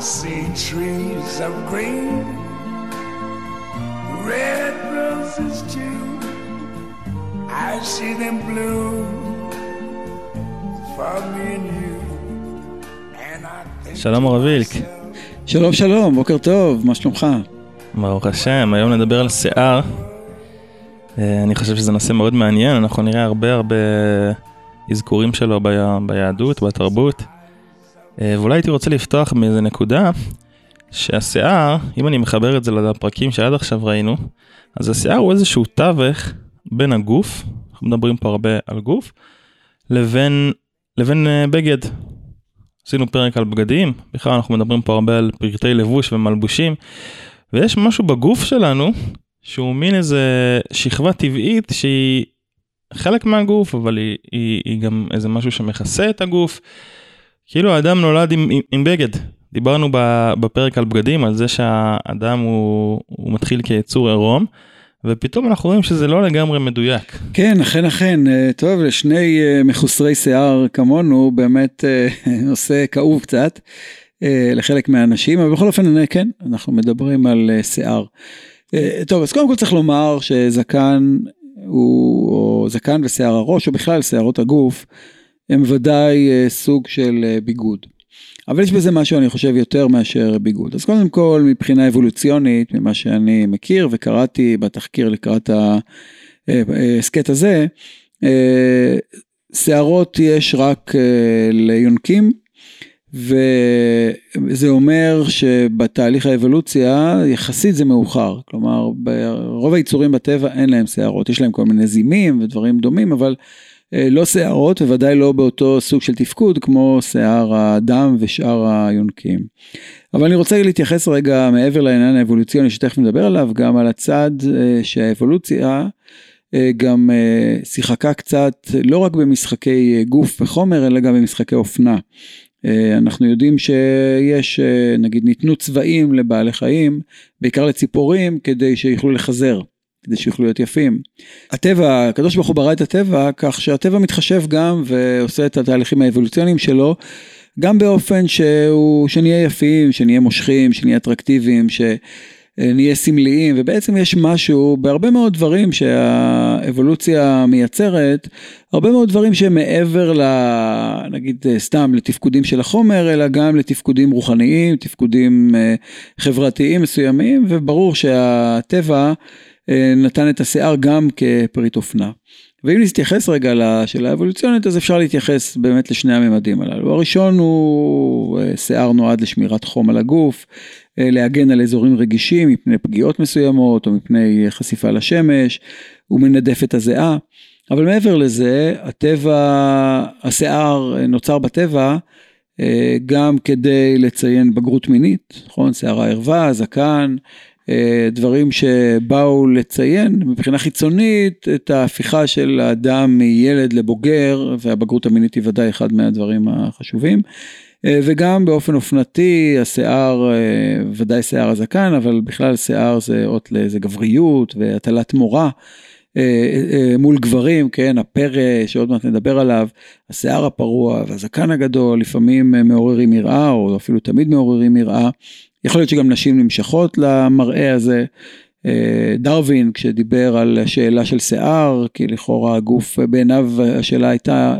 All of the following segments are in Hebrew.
see trees of green, red roses too. I see them bloom for me and you. And I think שלום הרב וילק. שלום שלום, בוקר טוב, מה שלומך? ברוך השם, היום נדבר על שיער. אה, אני חושב שזה נושא מאוד מעניין, אנחנו נראה הרבה הרבה אזכורים שלו ביהדות, בתרבות. אה, ואולי הייתי רוצה לפתוח מאיזה נקודה, שהשיער, אם אני מחבר את זה לפרקים שעד עכשיו ראינו, אז השיער הוא איזשהו תווך בין הגוף, אנחנו מדברים פה הרבה על גוף, לבין, לבין אה, בגד. עשינו פרק על בגדים, בכלל אנחנו מדברים פה הרבה על פרטי לבוש ומלבושים, ויש משהו בגוף שלנו שהוא מין איזה שכבה טבעית שהיא חלק מהגוף, אבל היא, היא, היא גם איזה משהו שמכסה את הגוף. כאילו האדם נולד עם, עם, עם בגד. דיברנו בפרק על בגדים, על זה שהאדם הוא, הוא מתחיל כיצור עירום, ופתאום אנחנו רואים שזה לא לגמרי מדויק. כן, אכן אכן, אה, טוב, לשני אה, מחוסרי שיער כמונו, באמת אה, נושא כאוב קצת אה, לחלק מהאנשים, אבל בכל אופן, אה, כן, אנחנו מדברים על אה, שיער. אה, טוב, אז קודם כל צריך לומר שזקן הוא, או זקן ושיער הראש, או בכלל שערות הגוף, הם ודאי אה, סוג של אה, ביגוד. אבל יש בזה משהו, אני חושב, יותר מאשר ביגוד. אז קודם כל, מבחינה אבולוציונית, ממה שאני מכיר וקראתי בתחקיר לקראת ההסכת הזה, אה, שערות יש רק ליונקים, וזה אומר שבתהליך האבולוציה יחסית זה מאוחר, כלומר רוב היצורים בטבע אין להם שערות, יש להם כל מיני זימים ודברים דומים, אבל לא שערות, וודאי לא באותו סוג של תפקוד כמו שיער האדם ושאר היונקים. אבל אני רוצה להתייחס רגע מעבר לעניין האבולוציוני שתכף נדבר עליו, גם על הצד אה, שהאבולוציה אה, גם שיחקה קצת לא רק במשחקי גוף וחומר, אלא גם במשחקי אופנה. אנחנו יודעים שיש, נגיד, ניתנו צבעים לבעלי חיים, בעיקר לציפורים, כדי שיוכלו לחזר. כדי שיוכלו להיות יפים. הטבע, הקדוש ברוך הוא ברא את הטבע כך שהטבע מתחשב גם ועושה את התהליכים האבולוציוניים שלו, גם באופן שהוא, שנהיה יפים, שנהיה מושכים, שנהיה אטרקטיביים, שנהיה סמליים, ובעצם יש משהו בהרבה מאוד דברים שהאבולוציה מייצרת, הרבה מאוד דברים שהם מעבר ל... נגיד סתם לתפקודים של החומר, אלא גם לתפקודים רוחניים, תפקודים חברתיים מסוימים, וברור שהטבע נתן את השיער גם כפריט אופנה. ואם נתייחס רגע לשאלה האבולוציונית אז אפשר להתייחס באמת לשני הממדים הללו. הראשון הוא שיער נועד לשמירת חום על הגוף, להגן על אזורים רגישים מפני פגיעות מסוימות או מפני חשיפה לשמש, הוא מנדף את הזיעה. אבל מעבר לזה הטבע, השיער נוצר בטבע גם כדי לציין בגרות מינית, נכון? שערה ערווה, זקן. דברים שבאו לציין מבחינה חיצונית את ההפיכה של האדם מילד לבוגר והבגרות המינית היא ודאי אחד מהדברים החשובים. וגם באופן אופנתי השיער ודאי שיער הזקן אבל בכלל שיער זה אות לאיזה גבריות והטלת מורה מול גברים כן הפרא שעוד מעט נדבר עליו השיער הפרוע והזקן הגדול לפעמים מעוררים יראה או אפילו תמיד מעוררים יראה יכול להיות שגם נשים נמשכות למראה הזה. דרווין כשדיבר על השאלה של שיער כי לכאורה הגוף בעיניו השאלה הייתה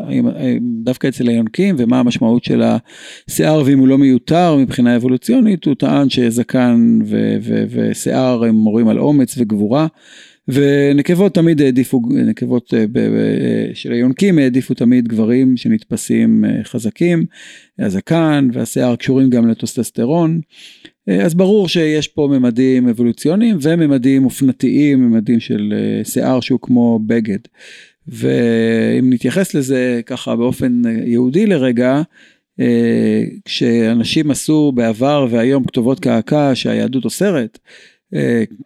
דווקא אצל היונקים ומה המשמעות של השיער ואם הוא לא מיותר מבחינה אבולוציונית הוא טען שזקן ושיער הם מורים על אומץ וגבורה. ונקבות תמיד העדיפו, נקבות של היונקים העדיפו תמיד גברים שנתפסים חזקים, הזקן והשיער קשורים גם לטוסטסטרון, אז ברור שיש פה ממדים אבולוציוניים וממדים אופנתיים, ממדים של שיער שהוא כמו בגד. ואם נתייחס לזה ככה באופן יהודי לרגע, כשאנשים עשו בעבר והיום כתובות קעקע שהיהדות אוסרת,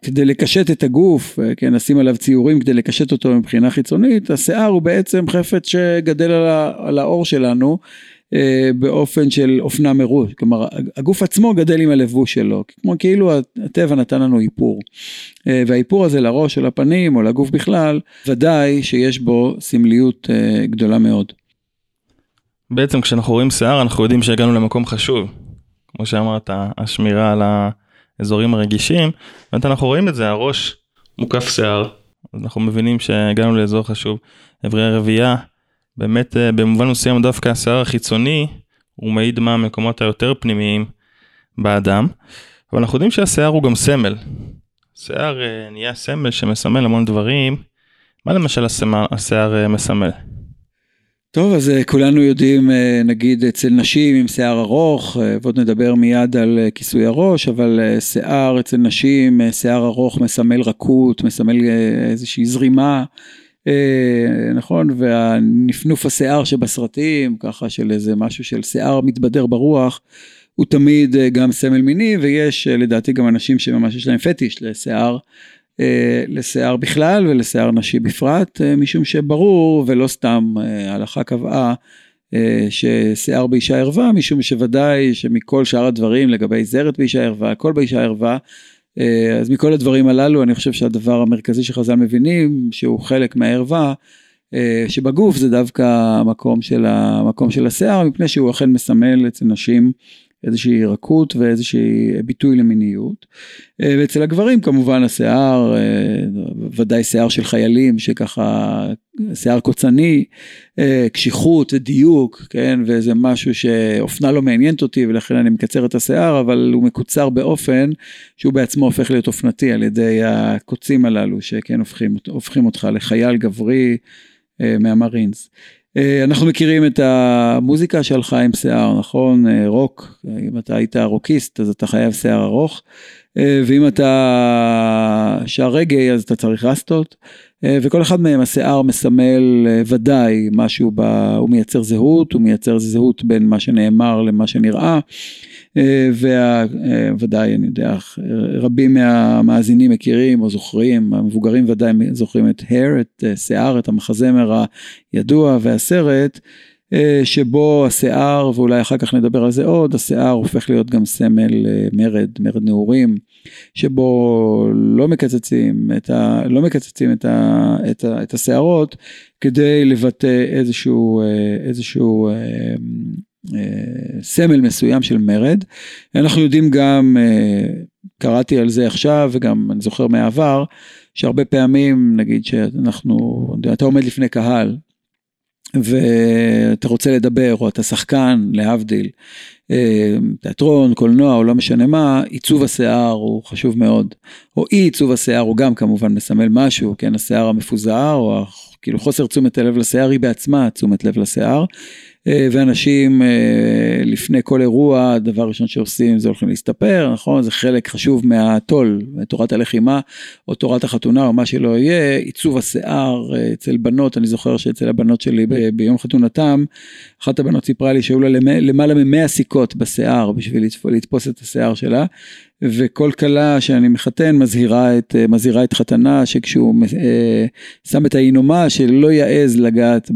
כדי לקשט את הגוף, כן, לשים עליו ציורים כדי לקשט אותו מבחינה חיצונית, השיער הוא בעצם חפץ שגדל על העור שלנו באופן של אופנה מראש, כלומר הגוף עצמו גדל עם הלבוש שלו, כמו כאילו הטבע נתן לנו איפור, והאיפור הזה לראש או לפנים או לגוף בכלל, ודאי שיש בו סמליות גדולה מאוד. בעצם כשאנחנו רואים שיער אנחנו יודעים שהגענו למקום חשוב. כמו שאמרת, השמירה על האזורים הרגישים, באמת אנחנו רואים את זה, הראש מוקף שיער, אז אנחנו מבינים שהגענו לאזור חשוב, אברי הרבייה, באמת אה, במובן מסוים דווקא השיער החיצוני, הוא מעיד מה המקומות היותר פנימיים באדם, אבל אנחנו יודעים שהשיער הוא גם סמל. שיער אה, נהיה סמל שמסמל המון דברים, מה למשל השיער אה, מסמל? טוב, אז כולנו יודעים, נגיד אצל נשים עם שיער ארוך, ועוד נדבר מיד על כיסוי הראש, אבל שיער אצל נשים, שיער ארוך מסמל רכות, מסמל איזושהי זרימה, נכון? והנפנוף השיער שבסרטים, ככה של איזה משהו של שיער מתבדר ברוח, הוא תמיד גם סמל מיני, ויש לדעתי גם אנשים שממש יש להם פטיש לשיער. אה, לשיער בכלל ולשיער נשי בפרט, אה, משום שברור ולא סתם אה, ההלכה קבעה ששיער באישה ערווה, משום שוודאי שמכל שאר הדברים לגבי זרת באישה ערווה, הכל באישה ערווה, אז מכל הדברים הללו אני חושב שהדבר המרכזי שחז"ל מבינים שהוא חלק מהערווה, שבגוף זה דווקא המקום של, המקום של השיער, מפני שהוא אכן מסמל אצל נשים איזושהי רכות ואיזושהי ביטוי למיניות. אה, ואצל הגברים כמובן השיער, אה, ודאי שיער של חיילים שככה, שיער קוצני, אה, קשיחות, דיוק, כן, וזה משהו שאופנה לא מעניינת אותי ולכן אני מקצר את השיער, אבל הוא מקוצר באופן שהוא בעצמו הופך להיות אופנתי על ידי הקוצים הללו, שכן הופכים, הופכים אותך לחייל גברי מהמרינס. אה, אנחנו מכירים את המוזיקה של חיים שיער, נכון? אה, רוק, אם אתה היית רוקיסט אז אתה חייב שיער ארוך, אה, ואם אתה שר רגעי אז אתה צריך רסטות, וכל אחד מהם השיער מסמל ודאי משהו, ב... הוא מייצר זהות, הוא מייצר זהות בין מה שנאמר למה שנראה. וודאי, אני יודע, רבים מהמאזינים מכירים או זוכרים, המבוגרים ודאי זוכרים את הר, את שיער, את המחזמר הידוע והסרט. שבו השיער, ואולי אחר כך נדבר על זה עוד, השיער הופך להיות גם סמל מרד, מרד נעורים, שבו לא מקצצים את, ה, לא מקצצים את, ה, את, ה, את השערות כדי לבטא איזשהו, איזשהו אה, סמל מסוים של מרד. אנחנו יודעים גם, אה, קראתי על זה עכשיו וגם אני זוכר מהעבר, שהרבה פעמים נגיד שאנחנו, אתה עומד לפני קהל ואתה רוצה לדבר או אתה שחקן להבדיל, אה, תיאטרון, קולנוע או לא משנה מה, עיצוב השיער הוא חשוב מאוד. או אי עיצוב השיער הוא גם כמובן מסמל משהו, כן, השיער המפוזר או כאילו חוסר תשומת הלב לשיער היא בעצמה תשומת לב לשיער. אה, ואנשים אה, לפני כל אירוע, הדבר הראשון שעושים זה הולכים להסתפר, נכון? זה חלק חשוב מהטול, תורת הלחימה, או תורת החתונה, או מה שלא יהיה, עיצוב השיער אה, אצל בנות, אני זוכר שאצל הבנות שלי ביום חתונתם, אחת הבנות סיפרה לי שהיו לה למעלה מ-100 סיכות בשיער בשביל לתפוס את השיער שלה, וכל כלה שאני מחתן מזהירה את, מזהירה את חתנה שכשהוא אה, שם את האינומה שלא יעז לגעת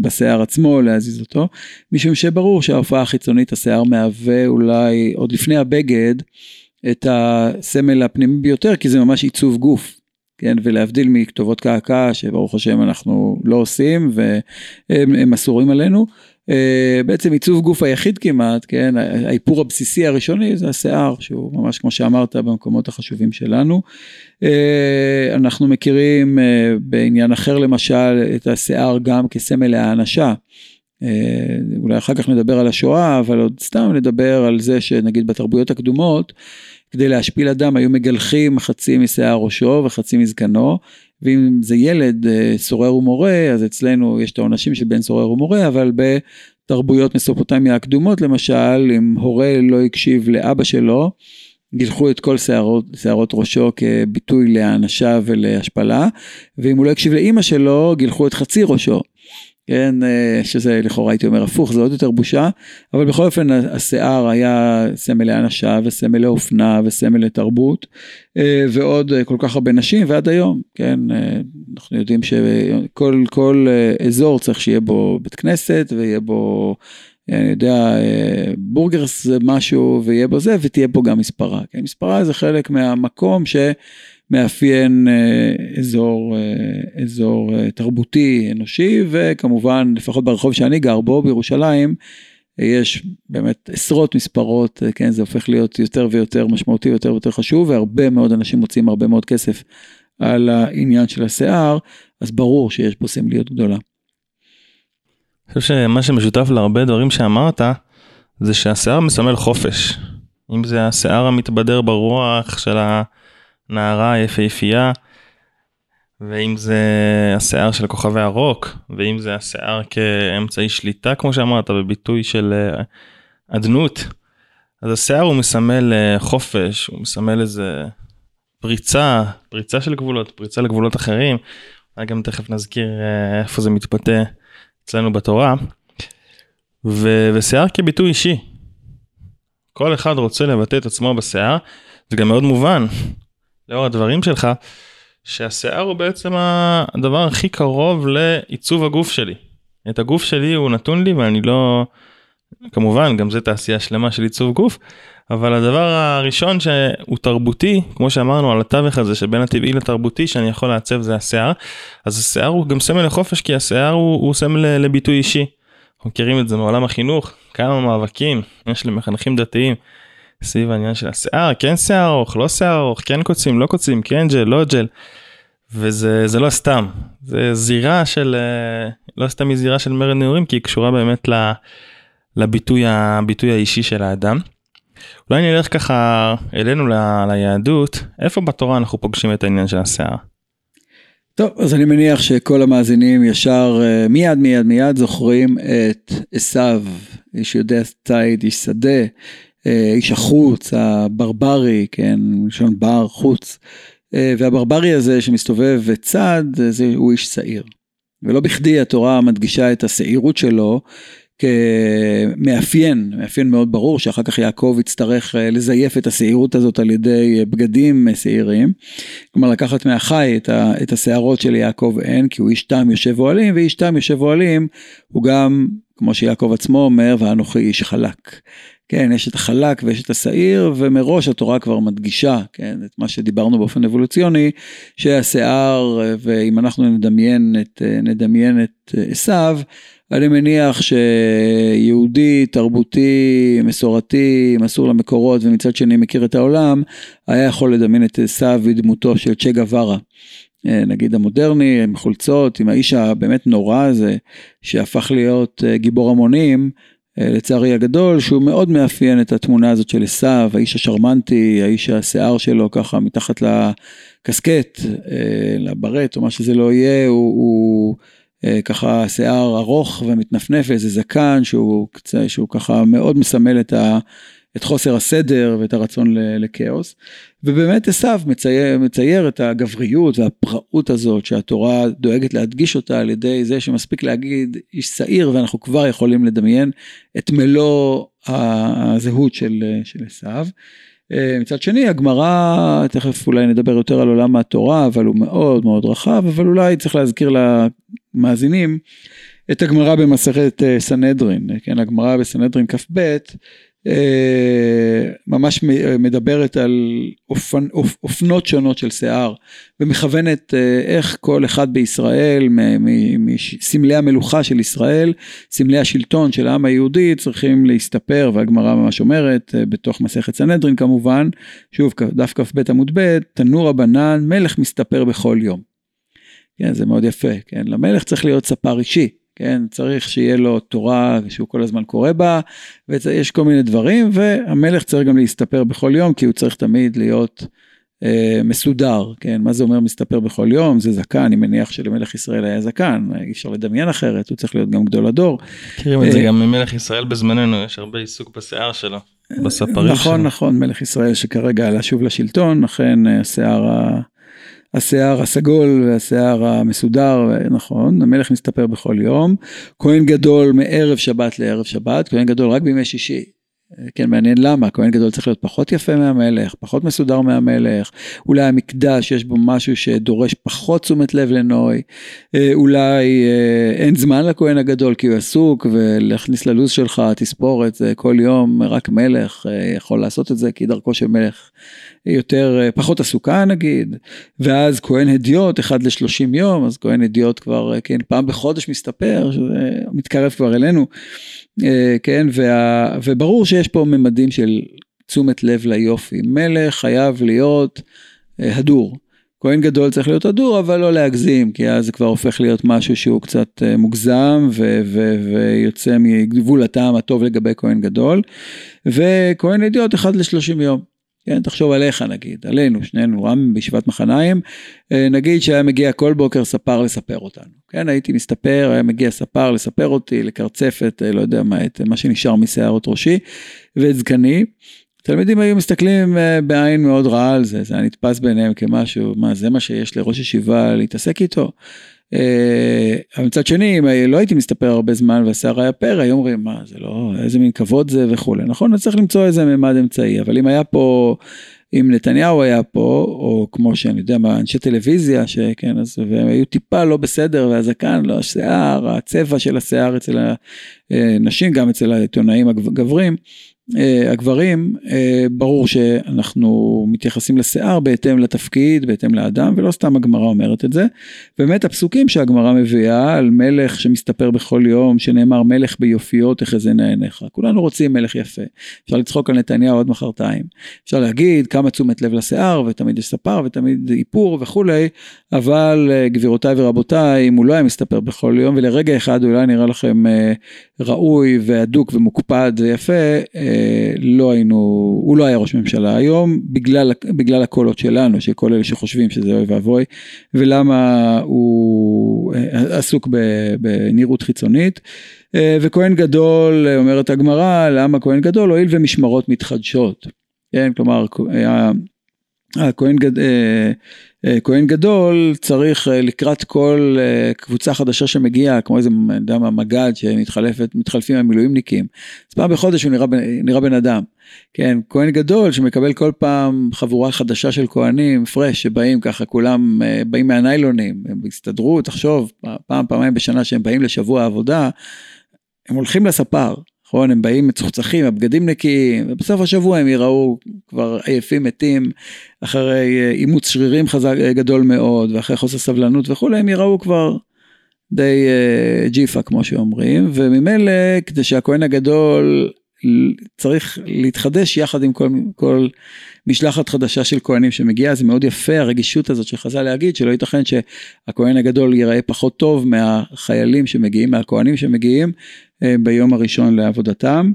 בשיער עצמו להזיז אותו משום שברור שההופעה החיצונית השיער מהווה אולי עוד לפני הבגד את הסמל הפנימי ביותר כי זה ממש עיצוב גוף. כן, ולהבדיל מכתובות קעקע שברוך השם אנחנו לא עושים והם אסורים עלינו, בעצם עיצוב גוף היחיד כמעט, כן, האיפור הבסיסי הראשוני זה השיער, שהוא ממש כמו שאמרת במקומות החשובים שלנו. אה, אנחנו מכירים אה, בעניין אחר למשל את השיער גם כסמל להאנשה. אולי אחר כך נדבר על השואה, אבל עוד סתם נדבר על זה שנגיד בתרבויות הקדומות, כדי להשפיל אדם היו מגלחים חצי משיער ראשו וחצי מזקנו, ואם זה ילד אה, סורר ומורה, אז אצלנו יש את העונשים של בן סורר ומורה, אבל בתרבויות מסופוטמיה הקדומות למשל, אם הורה לא הקשיב לאבא שלו, גילחו את כל שערות, שערות ראשו כביטוי להענשה ולהשפלה, ואם הוא לא הקשיב לאימא שלו, גילחו את חצי ראשו. כן, אה, שזה לכאורה הייתי אומר הפוך, זה עוד יותר בושה, אבל בכל אופן השיער היה סמל לאנשה וסמל לאופנה וסמל לתרבות, אה, ועוד אה, כל כך הרבה נשים ועד היום, כן, אנחנו יודעים שכל כל אזור צריך שיהיה בו בית כנסת ויהיה בו, אני יודע, בורגרס זה משהו ויהיה בו זה ותהיה פה גם מספרה, כן, מספרה זה חלק מהמקום ש... מאפיין אה, אזור, אה, אזור אה, תרבותי אנושי וכמובן לפחות ברחוב שאני גר בו בירושלים יש באמת עשרות מספרות, כן, זה הופך להיות יותר ויותר משמעותי, יותר ויותר חשוב, והרבה מאוד אנשים מוצאים הרבה מאוד כסף על העניין של השיער, אז ברור שיש פה סמליות גדולה. אני חושב שמה שמשותף להרבה דברים שאמרת, זה שהשיער מסמל חופש. אם זה השיער המתבדר ברוח של הנערה היפהפייה, ואם זה השיער של כוכבי הרוק, ואם זה השיער כאמצעי שליטה, כמו שאמרת, בביטוי של אדנות, אז השיער הוא מסמל חופש, הוא מסמל איזה פריצה, פריצה של גבולות, פריצה לגבולות אחרים. אולי גם תכף נזכיר איפה זה מתבטא אצלנו בתורה. ו- ושיער כביטוי אישי. כל אחד רוצה לבטא את עצמו בשיער, זה גם מאוד מובן, לאור הדברים שלך, שהשיער הוא בעצם הדבר הכי קרוב לעיצוב הגוף שלי. את הגוף שלי הוא נתון לי ואני לא, כמובן גם זה תעשייה שלמה של עיצוב גוף, אבל הדבר הראשון שהוא תרבותי, כמו שאמרנו על התווך הזה שבין הטבעי לתרבותי שאני יכול לעצב זה השיער, אז השיער הוא גם סמל לחופש כי השיער הוא, הוא סמל לביטוי אישי. אנחנו מכירים את זה מעולם החינוך, כמה מאבקים יש למחנכים דתיים סביב העניין של השיער, כן שיער ארוך, לא שיער ארוך, כן קוצים, לא קוצים, כן ג'ל, לא ג'ל. וזה לא סתם, זה זירה של, אה, לא סתם היא זירה של מרד נעורים, כי היא קשורה באמת לביטוי הביטוי האישי של האדם. אולי נלך ככה אלינו ל, ליהדות, איפה בתורה אנחנו פוגשים את העניין של השיער? טוב, אז אני מניח שכל המאזינים ישר אה, מיד מיד מיד זוכרים את עשיו, איש יודע ציד, איש שדה, אה, איש החוץ, הברברי, כן, לשון בר, חוץ. אה, והברברי הזה שמסתובב זה, הוא איש שעיר. ולא בכדי התורה מדגישה את השעירות שלו כמאפיין, מאפיין מאוד ברור, שאחר כך יעקב יצטרך אה, לזייף את השעירות הזאת על ידי אה, בגדים שעירים. כלומר לקחת מהחי את, ה, את השערות של יעקב אין, כי הוא איש תם יושב אוהלים, ואיש תם יושב אוהלים הוא גם, כמו שיעקב עצמו אומר, ואנוכי איש חלק. כן, יש את החלק ויש את השעיר, ומראש התורה כבר מדגישה, כן, את מה שדיברנו באופן אבולוציוני, שהשיער, ואם אנחנו נדמיין את, נדמיין את עשיו, אני מניח שיהודי, תרבותי, מסורתי, מסור למקורות ומצד שני מכיר את העולם, היה יכול לדמיין את עשיו בדמותו של צ'ה גווארה. נגיד המודרני, עם חולצות, עם האיש הבאמת נורא הזה, שהפך להיות גיבור המונים, לצערי הגדול, שהוא מאוד מאפיין את התמונה הזאת של עשיו, האיש השרמנטי, האיש השיער שלו ככה מתחת לקסקט, לברט או מה שזה לא יהיה, הוא, הוא אה, ככה שיער ארוך ומתנפנף ואיזה זקן שהוא, שהוא ככה מאוד מסמל את, ה, את חוסר הסדר ואת הרצון לכאוס. ובאמת עשיו מצייר, מצייר את הגבריות והפראות הזאת שהתורה דואגת להדגיש אותה על ידי זה שמספיק להגיד איש שעיר ואנחנו כבר יכולים לדמיין את מלוא הזהות של עשיו. אה, מצד שני הגמרא, תכף אולי נדבר יותר על עולם התורה, אבל הוא מאוד מאוד רחב, אבל אולי צריך להזכיר למאזינים את הגמרא במסכת אה, סנהדרין, כן, הגמרא בסנהדרין כ"ב, ממש מדברת על אופנ, אופ, אופנות שונות של שיער ומכוונת אה, איך כל אחד בישראל מסמלי המלוכה של ישראל, סמלי השלטון של העם היהודי צריכים להסתפר והגמרא ממש אומרת אה, בתוך מסכת סנהדרין כמובן, שוב דף כ"ב עמוד ב', תנור הבנן מלך מסתפר בכל יום. כן, זה מאוד יפה, כן, למלך צריך להיות ספר אישי. כן, צריך שיהיה לו תורה שהוא כל הזמן קורא בה, ויש כל מיני דברים, והמלך צריך גם להסתפר בכל יום, כי הוא צריך תמיד להיות אה, מסודר, כן, מה זה אומר מסתפר בכל יום? זה זקן, אני מניח שלמלך ישראל היה זקן, אי אפשר לדמיין אחרת, הוא צריך להיות גם גדול הדור. מכירים את זה אה, גם ממלך ישראל בזמננו, יש הרבה עיסוק בשיער שלו, בספרים נכון, שלו. נכון, נכון, מלך ישראל שכרגע עלה שוב לשלטון, אכן אה, השיער השיער הסגול והשיער המסודר, נכון, המלך מסתפר בכל יום. כהן גדול מערב שבת לערב שבת, כהן גדול רק בימי שישי. כן, מעניין למה, כהן גדול צריך להיות פחות יפה מהמלך, פחות מסודר מהמלך, אולי המקדש יש בו משהו שדורש פחות תשומת לב לנוי, אה, אולי אה, אין זמן לכהן הגדול כי הוא עסוק ולהכניס ללו"ז שלך תספורת כל יום רק מלך אה, יכול לעשות את זה כי דרכו של מלך יותר, פחות עסוקה נגיד, ואז כהן הדיוט אחד לשלושים יום, אז כהן הדיוט כבר כן פעם בחודש מסתפר, שזה מתקרב כבר אלינו. אה, כן, וה, וברור שיש פה ממדים של תשומת לב ליופי. מלך חייב להיות אה, הדור. כהן גדול צריך להיות הדור, אבל לא להגזים, כי אז זה כבר הופך להיות משהו שהוא קצת אה, מוגזם ו- ו- ויוצא מגבול הטעם הטוב לגבי כהן גדול. וכהן אידיוט אחד לשלושים יום. כן, תחשוב עליך נגיד, עלינו, שנינו, רם בישיבת מחניים, אה, נגיד שהיה מגיע כל בוקר ספר לספר אותנו, כן, הייתי מסתפר, היה מגיע ספר לספר אותי, לקרצף את, אה, לא יודע מה, את מה שנשאר משערות ראשי ואת זקני. תלמידים היו מסתכלים אה, בעין מאוד רעה על זה, זה היה נתפס בעיניהם כמשהו, מה זה מה שיש לראש ישיבה להתעסק איתו? אה, אבל מצד שני, אם לא הייתי מסתפר הרבה זמן והשיער היה פרא, היו אומרים, מה, זה לא, איזה מין כבוד זה וכולי. נכון, אז צריך למצוא איזה ממד אמצעי, אבל אם היה פה, אם נתניהו היה פה, או כמו שאני יודע מה, אנשי טלוויזיה, שכן, אז, והם היו טיפה לא בסדר, והזקן, לא, השיער, הצבע של השיער אצל הנשים, גם אצל העיתונאים הגברים, אה, הגברים, אה, ברור שאנחנו מתייחסים לשיער בהתאם לתפקיד, בהתאם לאדם, ולא סתם הגמרא אומרת את זה. באמת הפסוקים שהגמרא מביאה על מלך שמסתפר בכל יום, שנאמר מלך ביופיו תחזינה עיניך. כולנו רוצים מלך יפה. אפשר לצחוק על נתניהו עוד מחרתיים. אפשר להגיד כמה תשומת לב לשיער, ותמיד יש ספר, ותמיד איפור וכולי, אבל אה, גבירותיי ורבותיי, אם הוא לא היה מסתפר בכל יום, ולרגע אחד אולי נראה לכם ראוי והדוק ומוקפד ויפה, לא היינו, הוא לא היה ראש ממשלה היום בגלל, בגלל הקולות שלנו, של כל אלה שחושבים שזה אוי ואבוי, ולמה הוא אה, עסוק בנראות חיצונית. אה, וכהן גדול, אומרת הגמרא, למה כהן גדול? הואיל ומשמרות מתחדשות. כן, כלומר, הכהן גד... אה, אה, כהן גדול צריך אה, לקראת כל קבוצה חדשה שמגיעה, כמו איזה, אני יודע מה, מג"ד שמתחלפים המילואימניקים, אז פעם בחודש הוא נראה, נראה בן אדם. כן, כהן גדול שמקבל כל פעם חבורה חדשה של כהנים, פרש, שבאים ככה, כולם באים מהניילונים, הם הסתדרו, תחשוב, פעם, פעמיים בשנה שהם באים לשבוע עבודה, הם הולכים לספר, נכון? הם באים מצוחצחים, הבגדים נקיים, ובסוף השבוע הם יראו כבר עייפים, מתים, אחרי אה, אימוץ שרירים חזק, אה, גדול מאוד, ואחרי חוסר סבלנות וכולי, הם יראו כבר די uh, ג'יפה, כמו שאומרים, וממילא, כדי שהכהן הגדול צריך להתחדש יחד עם כל, כל משלחת חדשה של כהנים שמגיעה, זה מאוד יפה הרגישות הזאת של חז"ל להגיד שלא ייתכן שהכהן הגדול ייראה פחות טוב מהחיילים שמגיעים, מהכהנים שמגיעים ביום הראשון לעבודתם.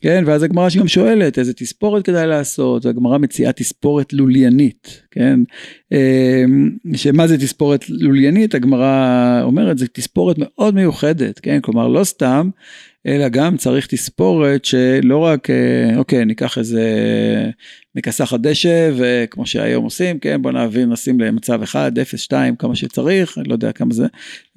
כן, ואז הגמרא שגם שואלת איזה תספורת כדאי לעשות, הגמרא מציעה תספורת לוליינית, כן, אה, שמה זה תספורת לוליינית, הגמרא אומרת זה תספורת מאוד מיוחדת, כן, כלומר לא סתם אלא גם צריך תספורת שלא רק, אה, אוקיי, ניקח איזה מכסחת דשא, וכמו שהיום עושים, כן, בוא נעביר, נשים למצב 1, 0, 2, כמה שצריך, אני לא יודע כמה זה,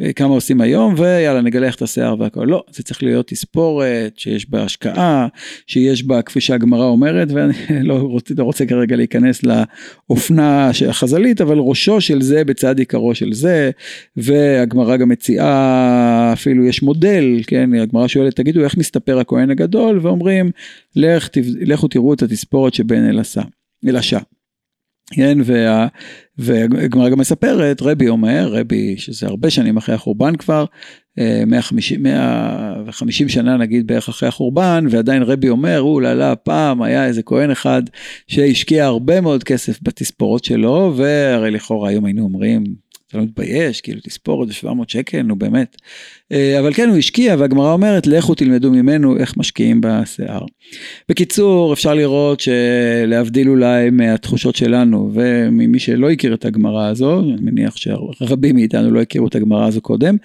אה, כמה עושים היום, ויאללה, נגלח את השיער והכל. לא, זה צריך להיות תספורת שיש בה השקעה, שיש בה, כפי שהגמרא אומרת, ואני לא רוצה, לא רוצה כרגע להיכנס לאופנה החז"לית, אבל ראשו של זה בצד עיקרו של זה, והגמרא גם מציעה, אפילו יש מודל, כן, הגמרא שואלת, תגידו, איך מסתפר הכהן הגדול? ואומרים, לך, לכו תראו את התספורת שבין אלעשה, אלעשה. כן, וה, והגמרא גם מספרת, רבי אומר, רבי שזה הרבה שנים אחרי החורבן כבר, 150, אה, 150 שנה נגיד בערך אחרי החורבן, ועדיין רבי אומר, אוללה, פעם היה איזה כהן אחד שהשקיע הרבה מאוד כסף בתספורות שלו, והרי לכאורה היום היינו אומרים, אתה לא מתבייש, כאילו תספורת ב-700 שקל, נו באמת. אה, אבל כן, הוא השקיע, והגמרא אומרת, לכו תלמדו ממנו איך משקיעים בשיער. בקיצור, אפשר לראות שלהבדיל אולי מהתחושות שלנו, וממי שלא הכיר את הגמרא הזו, אני מניח שרבים מאיתנו לא הכירו את הגמרא הזו קודם,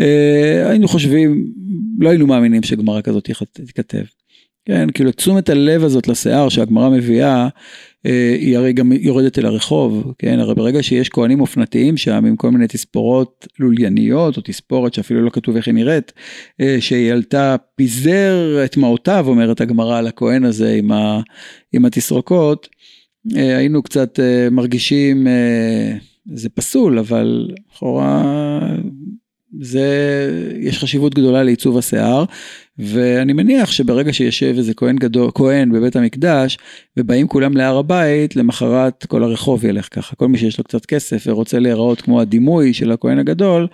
אה, היינו חושבים, לא היינו מאמינים שגמרא כזאת תיכתב. כן, כאילו תשומת הלב הזאת לשיער שהגמרא מביאה, אה, היא הרי גם יורדת אל הרחוב, כן, הרי ברגע שיש כהנים אופנתיים שם עם כל מיני תספורות לולייניות או תספורת שאפילו לא כתוב איך היא נראית, אה, שהיא עלתה פיזר את מעותיו אומרת הגמרא על הכהן הזה עם, ה, עם התסרוקות, אה, היינו קצת מרגישים, זה פסול אבל לכאורה זה, יש חשיבות גדולה לעיצוב השיער, ואני מניח שברגע שיושב איזה כהן גדול, כהן בבית המקדש, ובאים כולם להר הבית, למחרת כל הרחוב ילך ככה, כל מי שיש לו קצת כסף ורוצה להיראות כמו הדימוי של הכהן הגדול,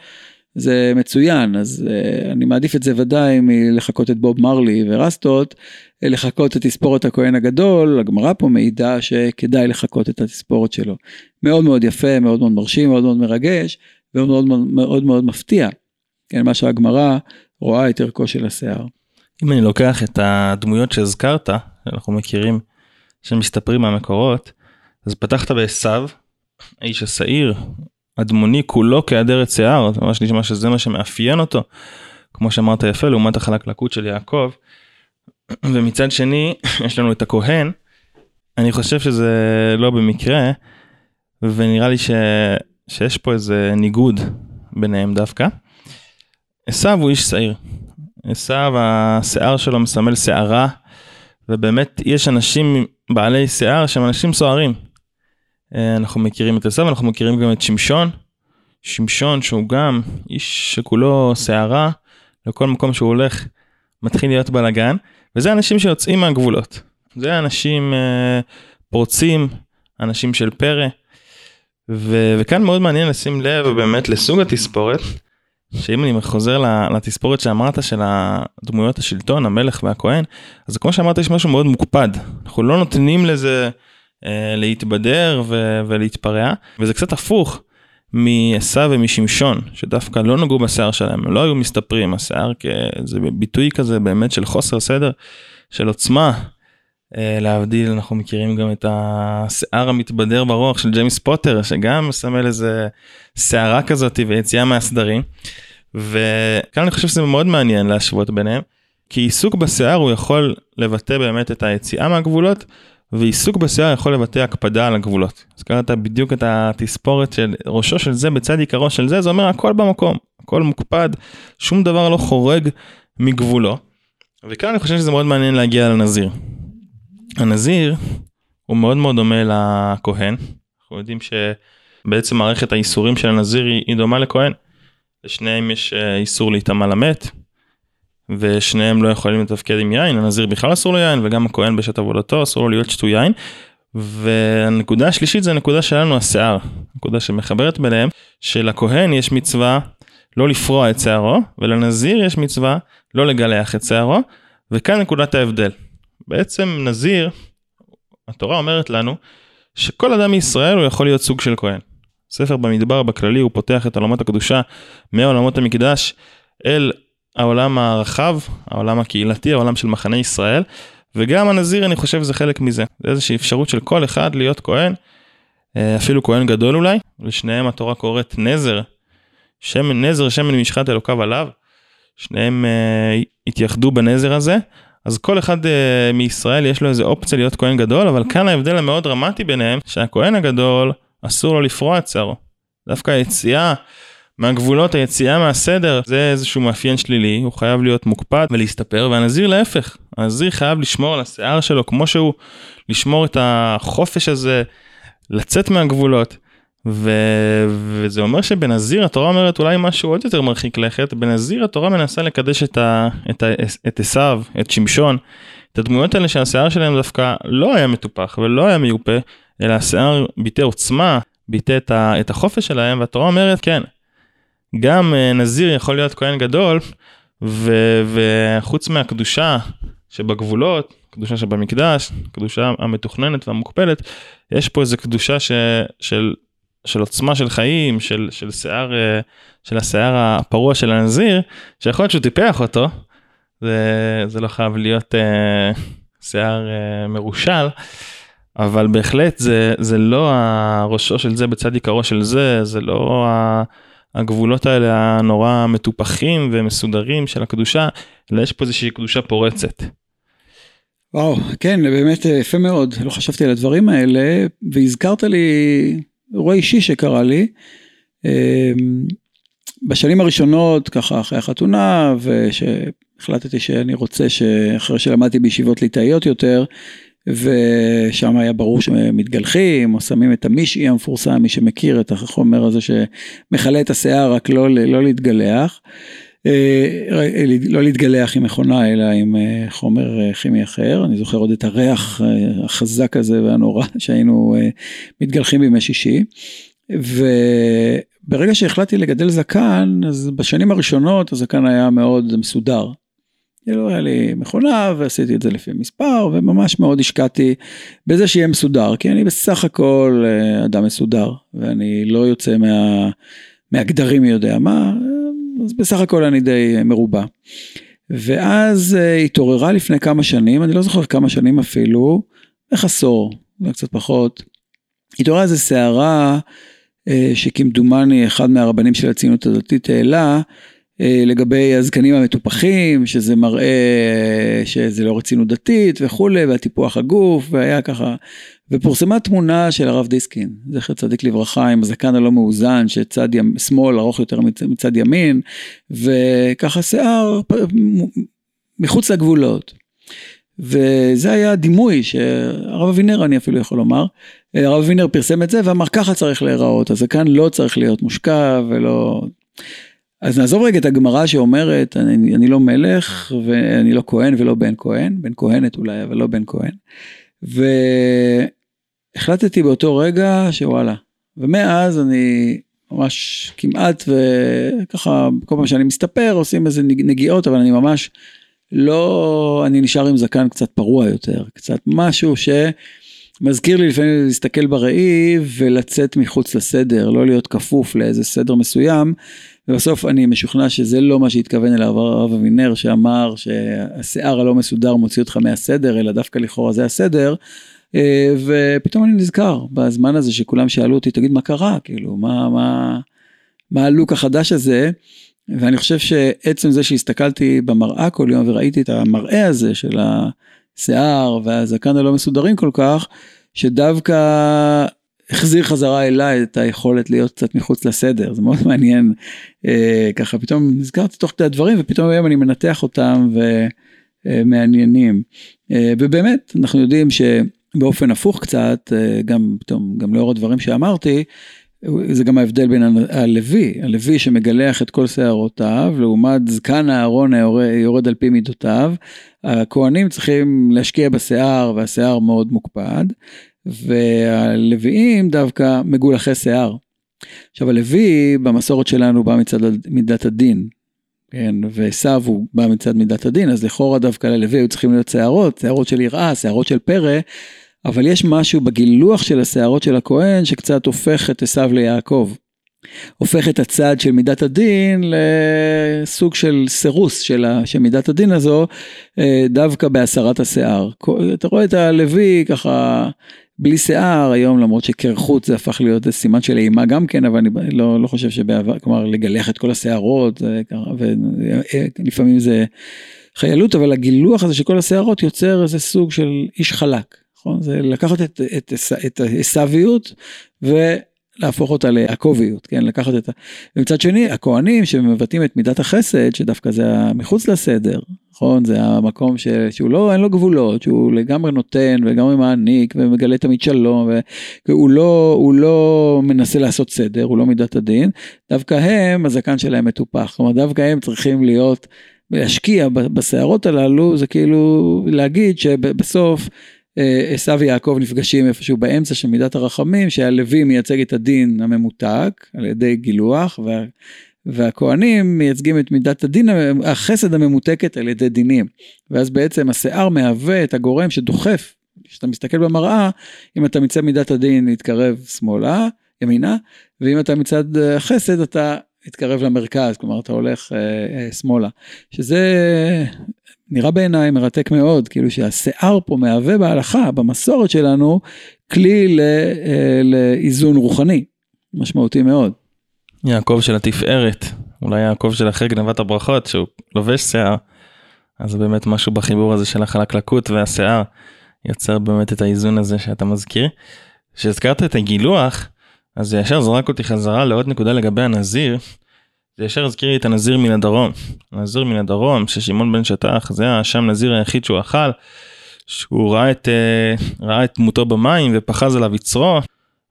זה מצוין, אז uh, אני מעדיף את זה ודאי מלחקות את בוב מרלי ורסטות, לחקות את תספורת הכהן הגדול, הגמרא פה מעידה שכדאי לחקות את התספורת שלו. מאוד מאוד יפה, מאוד מאוד מרשים, מאוד מאוד מרגש, ומאוד מאוד מאוד, מפתיע, כן, מה שהגמרא רואה את ערכו של השיער. אם אני לוקח את הדמויות שהזכרת, שאנחנו מכירים, שמסתפרים מהמקורות, אז פתחת בעשו, האיש השעיר, אדמוני כולו כהדרת שיער, זה ממש נשמע שזה מה שמאפיין אותו, כמו שאמרת יפה, לעומת החלקלקות של יעקב. ומצד שני, יש לנו את הכהן, אני חושב שזה לא במקרה, ונראה לי ש... שיש פה איזה ניגוד ביניהם דווקא. עשו הוא איש שעיר. עשו השיער שלו מסמל שערה, ובאמת יש אנשים בעלי שיער שהם אנשים סוערים. אה, אנחנו מכירים את עשו, אנחנו מכירים גם את שמשון. שמשון שהוא גם איש שכולו שערה, לכל מקום שהוא הולך מתחיל להיות בלאגן, וזה אנשים שיוצאים מהגבולות. זה אנשים אה, פורצים, אנשים של פרא. ו- וכאן מאוד מעניין לשים לב באמת לסוג התספורת, שאם אני חוזר לתספורת שאמרת של הדמויות השלטון, המלך והכהן, אז כמו שאמרת יש משהו מאוד מוקפד, אנחנו לא נותנים לזה אה, להתבדר ו- ולהתפרע, וזה קצת הפוך מעשו ומשמשון, שדווקא לא נגעו בשיער שלהם, הם לא היו מסתפרים, השיער כאיזה ביטוי כזה באמת של חוסר סדר, של עוצמה, להבדיל אנחנו מכירים גם את השיער המתבדר ברוח של ג'יימס פוטר שגם מסמל איזה שערה כזאת ויציאה מהסדרים. וכאן אני חושב שזה מאוד מעניין להשוות ביניהם כי עיסוק בשיער הוא יכול לבטא באמת את היציאה מהגבולות ועיסוק בשיער יכול לבטא הקפדה על הגבולות. הזכרת בדיוק את התספורת של ראשו של זה בצד עיקרו של זה זה אומר הכל במקום הכל מוקפד שום דבר לא חורג מגבולו. וכאן אני חושב שזה מאוד מעניין להגיע לנזיר. הנזיר הוא מאוד מאוד דומה לכהן. אנחנו יודעים שבעצם מערכת האיסורים של הנזיר היא, דומה לכהן. לשניהם יש אה, איסור להיטמע למת, ושניהם לא יכולים לתפקד עם יין, הנזיר בכלל אסור לו יין, וגם הכהן בשעת עבודתו אסור לו להיות שתו יין. והנקודה השלישית זה הנקודה שלנו השיער, נקודה שמחברת ביניהם, שלכהן יש מצווה לא לפרוע את שערו, ולנזיר יש מצווה לא לגלח את שערו, וכאן נקודת ההבדל. בעצם נזיר, התורה אומרת לנו, שכל אדם מישראל הוא יכול להיות סוג של כהן. ספר במדבר בכללי הוא פותח את עולמות הקדושה מעולמות המקדש אל העולם הרחב, העולם הקהילתי, העולם של מחנה ישראל, וגם הנזיר אני חושב זה חלק מזה. זה איזושהי אפשרות של כל אחד להיות כהן, אה, אפילו כהן גדול אולי, לשניהם התורה קוראת נזר, שמן, נזר שמן משחת אלוקיו עליו, שניהם uh, התייחדו בנזר הזה, אז כל אחד uh, מישראל יש לו איזה אופציה להיות כהן גדול, אבל כאן ההבדל המאוד דרמטי ביניהם, שהכהן הגדול אסור לו לפרוע את שערו. דווקא היציאה מהגבולות, היציאה מהסדר, זה איזשהו מאפיין שלילי, הוא חייב להיות מוקפד ולהסתפר, והנזיר להפך, הנזיר חייב לשמור על השיער שלו כמו שהוא, לשמור את החופש הזה, לצאת מהגבולות. ו... וזה אומר שבנזיר התורה אומרת אולי משהו עוד יותר מרחיק לכת, בנזיר התורה מנסה לקדש את, ה... את, ה... את עשיו, את שמשון, את הדמויות האלה שהשיער שלהם דווקא לא היה מטופח ולא היה מיופה, אלא השיער ביטא עוצמה, ביטא את, ה... את החופש שלהם, והתורה אומרת כן, גם אה, נזיר יכול להיות כהן גדול, ו... וחוץ מהקדושה שבגבולות, קדושה שבמקדש, קדושה המתוכננת והמוקפלת, יש פה איזה קדושה ש... של של עוצמה של חיים, של, של שיער, אה, של השיער הפרוע של הנזיר, שיכול להיות שהוא טיפח אותו, זה, זה לא חייב להיות uh, שיער uh, מרושל, אבל בהחלט זה, זה לא הראשו של זה בצד עיקרו של זה, זה לא הגבולות האלה הנורא מטופחים ומסודרים של הקדושה, אלא יש פה איזושהי קדושה פורצת. וואו, כן, באמת אה, יפה מאוד, לא חשבתי על הדברים האלה, והזכרת לי אירוע אישי שקרה לי. אה, בשנים הראשונות, ככה אחרי החתונה, ושהחלטתי שאני רוצה שאחרי שלמדתי בישיבות ליטאיות יותר, ושם היה ברור שמתגלחים, או שמים את המישעי המפורסם, מי שמכיר את החומר הזה שמכלה את השיער, רק לא, לא להתגלח. אה, לא להתגלח עם מכונה אלא עם אה, חומר אה, כימי אחר, אני זוכר עוד את הריח החזק הזה והנורא שהיינו מתגלחים בימי שישי. וברגע שהחלטתי לגדל זקן, אז בשנים הראשונות הזקן היה מאוד מסודר. כאילו היה לי מכונה ועשיתי את זה לפי מספר וממש מאוד השקעתי בזה שיהיה מסודר כי אני בסך הכל אדם מסודר ואני לא יוצא מה, מהגדרים מי יודע מה אז בסך הכל אני די מרובע. ואז uh, התעוררה לפני כמה שנים, אני לא זוכר כמה שנים אפילו, איך עשור, אולי קצת פחות, התעוררה איזו סערה uh, שכמדומני אחד מהרבנים של הציונות הדתית העלה, אה, לגבי הזקנים המטופחים, שזה מראה שזה לא רצינות דתית וכולי, והטיפוח הגוף, והיה ככה, ופורסמה תמונה של הרב דיסקין, זכר צדיק לברכה, עם הזקן הלא מאוזן, שצד ימ, שמאל ארוך יותר מצד ימין, וככה שיער מחוץ לגבולות. וזה היה הדימוי שהרב אבינר אני אפילו יכול לומר, הרב אבינר פרסם את זה ואמר ככה צריך להיראות, הזקן לא צריך להיות מושקע ולא... אז נעזוב רגע את הגמרא שאומרת, אני, אני לא מלך ואני לא כהן ולא בן כהן, בן כהנת אולי, אבל לא בן כהן. והחלטתי באותו רגע שוואלה, ומאז אני ממש כמעט וככה כל פעם שאני מסתפר עושים איזה נגיעות, אבל אני ממש לא, אני נשאר עם זקן קצת פרוע יותר, קצת משהו ש... מזכיר לי לפעמים להסתכל בראי ולצאת מחוץ לסדר, לא להיות כפוף לאיזה סדר מסוים, ובסוף אני משוכנע שזה לא מה שהתכוון אליו הרב אבינר שאמר שהשיער הלא מסודר מוציא אותך מהסדר, אלא דווקא לכאורה זה הסדר. אה, ופתאום אני נזכר בזמן הזה שכולם שאלו אותי, תגיד מה קרה, כאילו, מה, מה, מה הלוק החדש הזה? ואני חושב שעצם זה שהסתכלתי במראה כל יום וראיתי את המראה הזה של השיער והזקן הלא מסודרים כל כך, שדווקא החזיר חזרה אליי את היכולת להיות קצת מחוץ לסדר. זה מאוד מעניין אה, ככה פתאום נזכרתי תוך כדי הדברים ופתאום היום אני מנתח אותם ומעניינים. אה, ובאמת אנחנו יודעים שבאופן הפוך קצת אה, גם פתאום גם לאור הדברים שאמרתי זה גם ההבדל בין הלוי, הלוי שמגלח את כל שערותיו, לעומת זקן הארון היורד על פי מידותיו. הכהנים צריכים להשקיע בשיער והשיער מאוד מוקפד, והלוויים דווקא מגולחי שיער. עכשיו הלוי במסורת שלנו בא מצד מידת הדין, כן, ועשו הוא בא מצד מידת הדין, אז לכאורה דווקא ללוי היו צריכים להיות שערות, שערות של יראה, שערות של פרא, אבל יש משהו בגילוח של השערות של הכהן שקצת הופך את עשו ליעקב. הופך את הצד של מידת הדין לסוג של סירוס של, מידת הדין הזו, אה, דווקא בהסרת השיער. אתה רואה את הלוי ככה בלי שיער היום למרות שקרחות זה הפך להיות סימן של אימה גם כן אבל אני לא, לא חושב שבעבר כלומר לגלח את כל השערות ולפעמים זה חיילות אבל הגילוח הזה של כל השערות יוצר איזה סוג של איש חלק. נכון? זה לקחת את, את, את העשוויות ולהפוך אותה ליעקביות, כן? לקחת את ה... ומצד שני, הכוהנים שמבטאים את מידת החסד, שדווקא זה מחוץ לסדר, נכון? זה המקום ש... שהוא לא, אין לו גבולות, שהוא לגמרי נותן ולגמרי מעניק ומגלה תמיד שלום, והוא לא, הוא לא מנסה לעשות סדר, הוא לא מידת הדין, דווקא הם, הזקן שלהם מטופח, כלומר דווקא הם צריכים להיות, להשקיע בסערות הללו, זה כאילו להגיד שבסוף עשו ויעקב נפגשים איפשהו באמצע של מידת הרחמים, שהלוי מייצג את הדין הממותק על ידי גילוח, וה, והכוהנים מייצגים את מידת הדין, החסד הממותקת על ידי דינים. ואז בעצם השיער מהווה את הגורם שדוחף, כשאתה מסתכל במראה, אם אתה מצד מידת הדין להתקרב שמאלה, ימינה, ואם אתה מצד החסד אתה מתקרב למרכז, כלומר אתה הולך אה, אה, שמאלה, שזה נראה בעיניי מרתק מאוד, כאילו שהשיער פה מהווה בהלכה, במסורת שלנו, כלי לא, לאיזון רוחני, משמעותי מאוד. יעקב של התפארת, אולי יעקב של אחרי גנבת הברכות, שהוא לובש שיער, אז באמת משהו בחיבור הזה של החלקלקות והשיער יוצר באמת את האיזון הזה שאתה מזכיר. כשהזכרת את הגילוח, אז זה ישר זרק אותי חזרה לעוד נקודה לגבי הנזיר. זה ישר הזכיר לי את הנזיר מן הדרום. הנזיר מן הדרום, ששמעון בן שטח, זה השם נזיר היחיד שהוא אכל, שהוא ראה את, אה, ראה את דמותו במים ופחז עליו יצרו,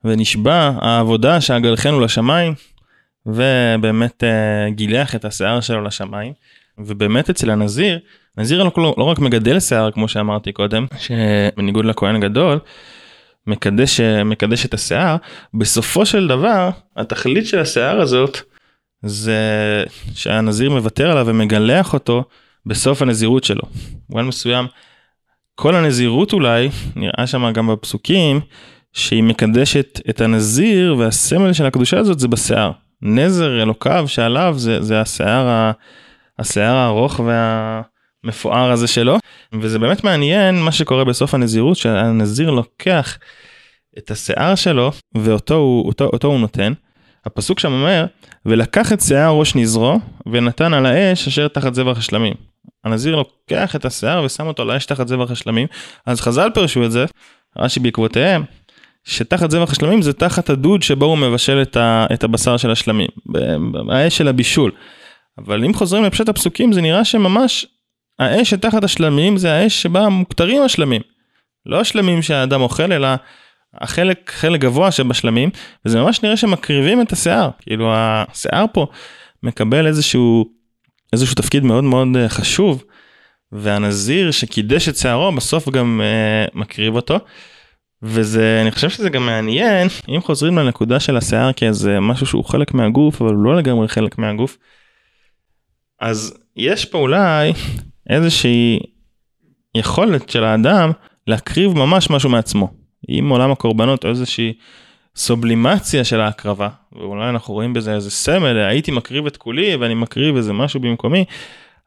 ונשבע העבודה שאגלחנו לשמיים, ובאמת אה, גילח את השיער שלו לשמיים. ובאמת אצל הנזיר, נזיר לא, לא רק מגדל שיער כמו שאמרתי קודם, שבניגוד לכהן הגדול, מקדש, מקדש את השיער, בסופו של דבר התכלית של השיער הזאת זה שהנזיר מוותר עליו ומגלח אותו בסוף הנזירות שלו. במובן מסוים, כל הנזירות אולי, נראה שם גם בפסוקים, שהיא מקדשת את הנזיר והסמל של הקדושה הזאת זה בשיער. נזר אלוקיו שעליו זה, זה השיער, השיער הארוך והמפואר הזה שלו. וזה באמת מעניין מה שקורה בסוף הנזירות, שהנזיר לוקח את השיער שלו ואותו הוא, אותו, אותו הוא נותן. הפסוק שם אומר, ולקח את שיער ראש נזרו ונתן על האש אשר תחת זבח השלמים. הנזיר לוקח את השיער ושם אותו על האש תחת זבח השלמים, אז חז"ל פירשו את זה, רש"י בעקבותיהם, שתחת זבח השלמים זה תחת הדוד שבו הוא מבשל את, ה, את הבשר של השלמים, האש של הבישול. אבל אם חוזרים לפשט הפסוקים זה נראה שממש האש שתחת השלמים זה האש שבה מוכתרים השלמים. לא השלמים שהאדם אוכל אלא החלק, חלק גבוה שבשלמים, וזה ממש נראה שמקריבים את השיער, כאילו השיער פה מקבל איזשהו, איזשהו תפקיד מאוד מאוד אה, חשוב, והנזיר שקידש את שיערו בסוף גם uh, מקריב אותו. וזה אני חושב שזה גם מעניין אם חוזרים לנקודה של השיער כאיזה משהו שהוא חלק מהגוף אבל לא לגמרי חלק מהגוף. אז יש פה אולי איזושהי יכולת של האדם להקריב ממש משהו מעצמו. עם עולם הקורבנות או איזושהי סובלימציה של ההקרבה, ואולי אנחנו רואים בזה איזה סמל, הייתי מקריב את כולי ואני מקריב איזה משהו במקומי,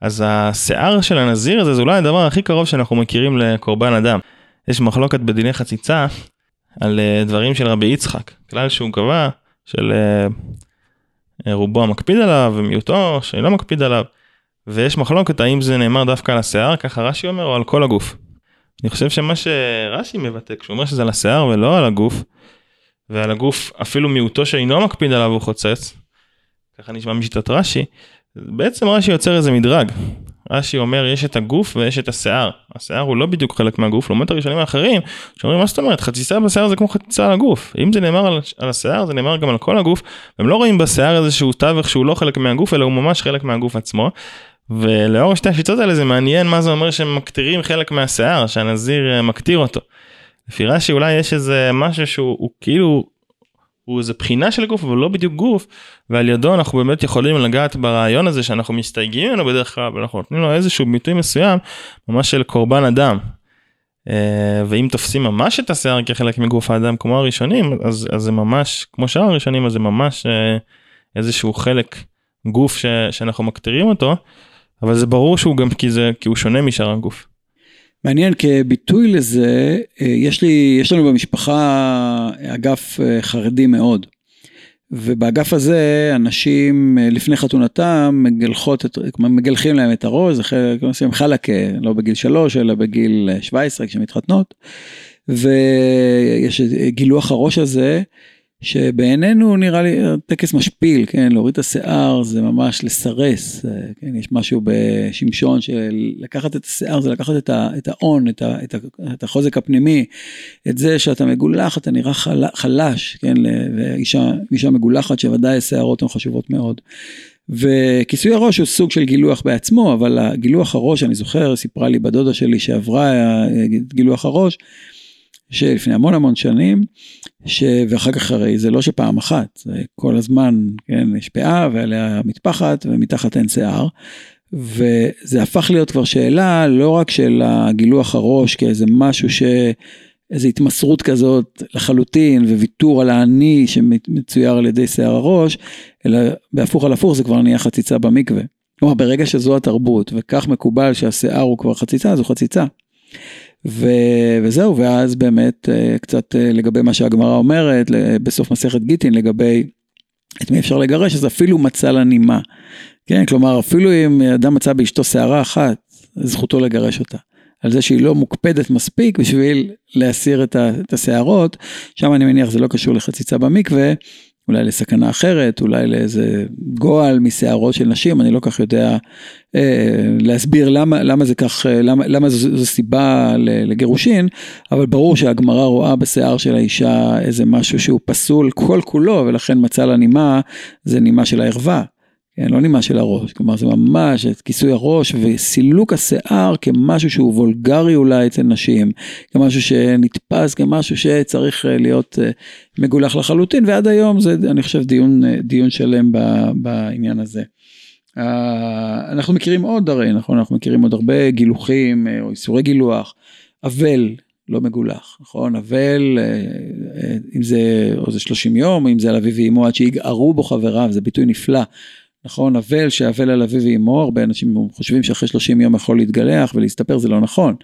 אז השיער של הנזיר הזה זה אולי הדבר הכי קרוב שאנחנו מכירים לקורבן אדם. יש מחלוקת בדיני חציצה על אה, דברים של רבי יצחק, כלל שהוא קבע של אה, רובו המקפיד עליו ומיעוטו שאינו מקפיד עליו. ויש מחלוקת האם זה נאמר דווקא על השיער, ככה רש"י אומר, או על כל הגוף. אני חושב שמה שרש"י מבטא כשהוא אומר שזה על השיער ולא על הגוף, ועל הגוף אפילו מיעוטו שאינו מקפיד עליו הוא חוצץ, ככה נשמע משיטת רש"י, בעצם רש"י יוצר איזה מדרג. רש"י אומר יש את הגוף ויש את השיער. השיער הוא לא בדיוק חלק מהגוף, לעומת הראשונים האחרים, שאומרים מה זאת אומרת חציצה בשיער זה כמו חציצה על הגוף. אם זה נאמר על, על השיער זה נאמר גם על כל הגוף, הם לא רואים בשיער איזשהו תווך שהוא לא חלק מהגוף אלא הוא ממש חלק מהגוף עצמו. ולאור שתי השיטות האלה זה מעניין מה זה אומר שהם מקטירים חלק מהשיער, שהנזיר אה, מקטיר אותו. לפי רש"י אולי יש איזה משהו שהוא כאילו, הוא איזה בחינה של גוף אבל לא בדיוק גוף, ועל ידו אנחנו באמת יכולים לגעת ברעיון הזה שאנחנו מסתייגים ממנו בדרך כלל, ואנחנו נותנים לו איזשהו ביטוי מסוים, ממש של קורבן אדם. אה, ואם תופסים ממש את השיער כחלק מגוף האדם כמו הראשונים, אז, אז זה ממש, כמו שאר הראשונים, אז זה ממש אה, איזשהו חלק גוף ש, שאנחנו מקטירים אותו. אבל זה ברור שהוא גם כי זה כי הוא שונה משאר הגוף. מעניין כביטוי לזה אה, יש לי יש לנו במשפחה אגף אה, חרדי מאוד. ובאגף הזה אנשים אה, לפני חתונתם מגלחות את, מגלחים להם את הראש, זה חלק, עושים חלקה, לא בגיל שלוש אלא בגיל 17 כשמתחתנות. ויש גילוח הראש הזה שבעינינו נראה לי טקס משפיל, כן, להוריד את השיער זה ממש לסרס, כן, יש משהו בשמשון של לקחת את השיער זה לקחת את, ה, את ההון, את, את, את החוזק הפנימי, את זה שאתה מגולח אתה נראה חל, חלש, כן, ואישה אישה מגולחת שוודאי שיערות הן חשובות מאוד. וכיסוי הראש הוא סוג של גילוח בעצמו, אבל הגילוח הראש, אני זוכר, סיפרה לי בדודה שלי שעברה אה, גילוח הראש, שלפני המון המון שנים, ש... ואחר כך הרי זה לא שפעם אחת, זה כל הזמן, כן, יש פאה ועליה מטפחת ומתחת אין שיער. וזה הפך להיות כבר שאלה לא רק של הגילוח הראש כאיזה משהו ש... איזו התמסרות כזאת לחלוטין וויתור על האני שמצויר על ידי שיער הראש, אלא בהפוך על הפוך זה כבר נהיה חציצה במקווה. כלומר ברגע שזו התרבות וכך מקובל שהשיער הוא כבר חציצה, זו חציצה. ו... וזהו, ואז באמת אה, קצת אה, לגבי מה שהגמרא אומרת, בסוף מסכת גיטין, לגבי את מי אפשר לגרש, אז אפילו מצא לה נימה. כן, כלומר, אפילו אם אדם מצא באשתו שערה אחת, זכותו לגרש אותה. על זה שהיא לא מוקפדת מספיק בשביל להסיר את, ה, את השערות, שם אני מניח זה לא קשור לחציצה במקווה, אולי לסכנה אחרת, אולי לאיזה גועל משערות של נשים, אני לא כך יודע אה, להסביר למה, למה זה כך, אה, למה, למה זו, זו סיבה לגירושין, אבל ברור שהגמרא רואה בשיער של האישה איזה משהו שהוא פסול כל כולו, ולכן מצא לה נימה, זה נימה של הערווה. כן, לא נימה של הראש, כלומר זה ממש את כיסוי הראש וסילוק השיער כמשהו שהוא וולגרי אולי אצל נשים, כמשהו שנתפס כמשהו שצריך אה, להיות אה, מגולח לחלוטין, ועד היום זה אני חושב דיון, אה, דיון שלם בעניין הזה. אנחנו מכירים עוד הרי, נכון, אנחנו מכירים עוד הרבה גילוחים או איסורי גילוח, אבל לא מגולח, נכון? אבל, אם זה, או זה 30 יום, אם זה על אביו ואמו עד שיגערו בו חבריו, זה ביטוי נפלא נכון, אבל שאבל על אביו ואמו, הרבה אנשים חושבים שאחרי 30 יום יכול להתגלח ולהסתפר, זה לא נכון.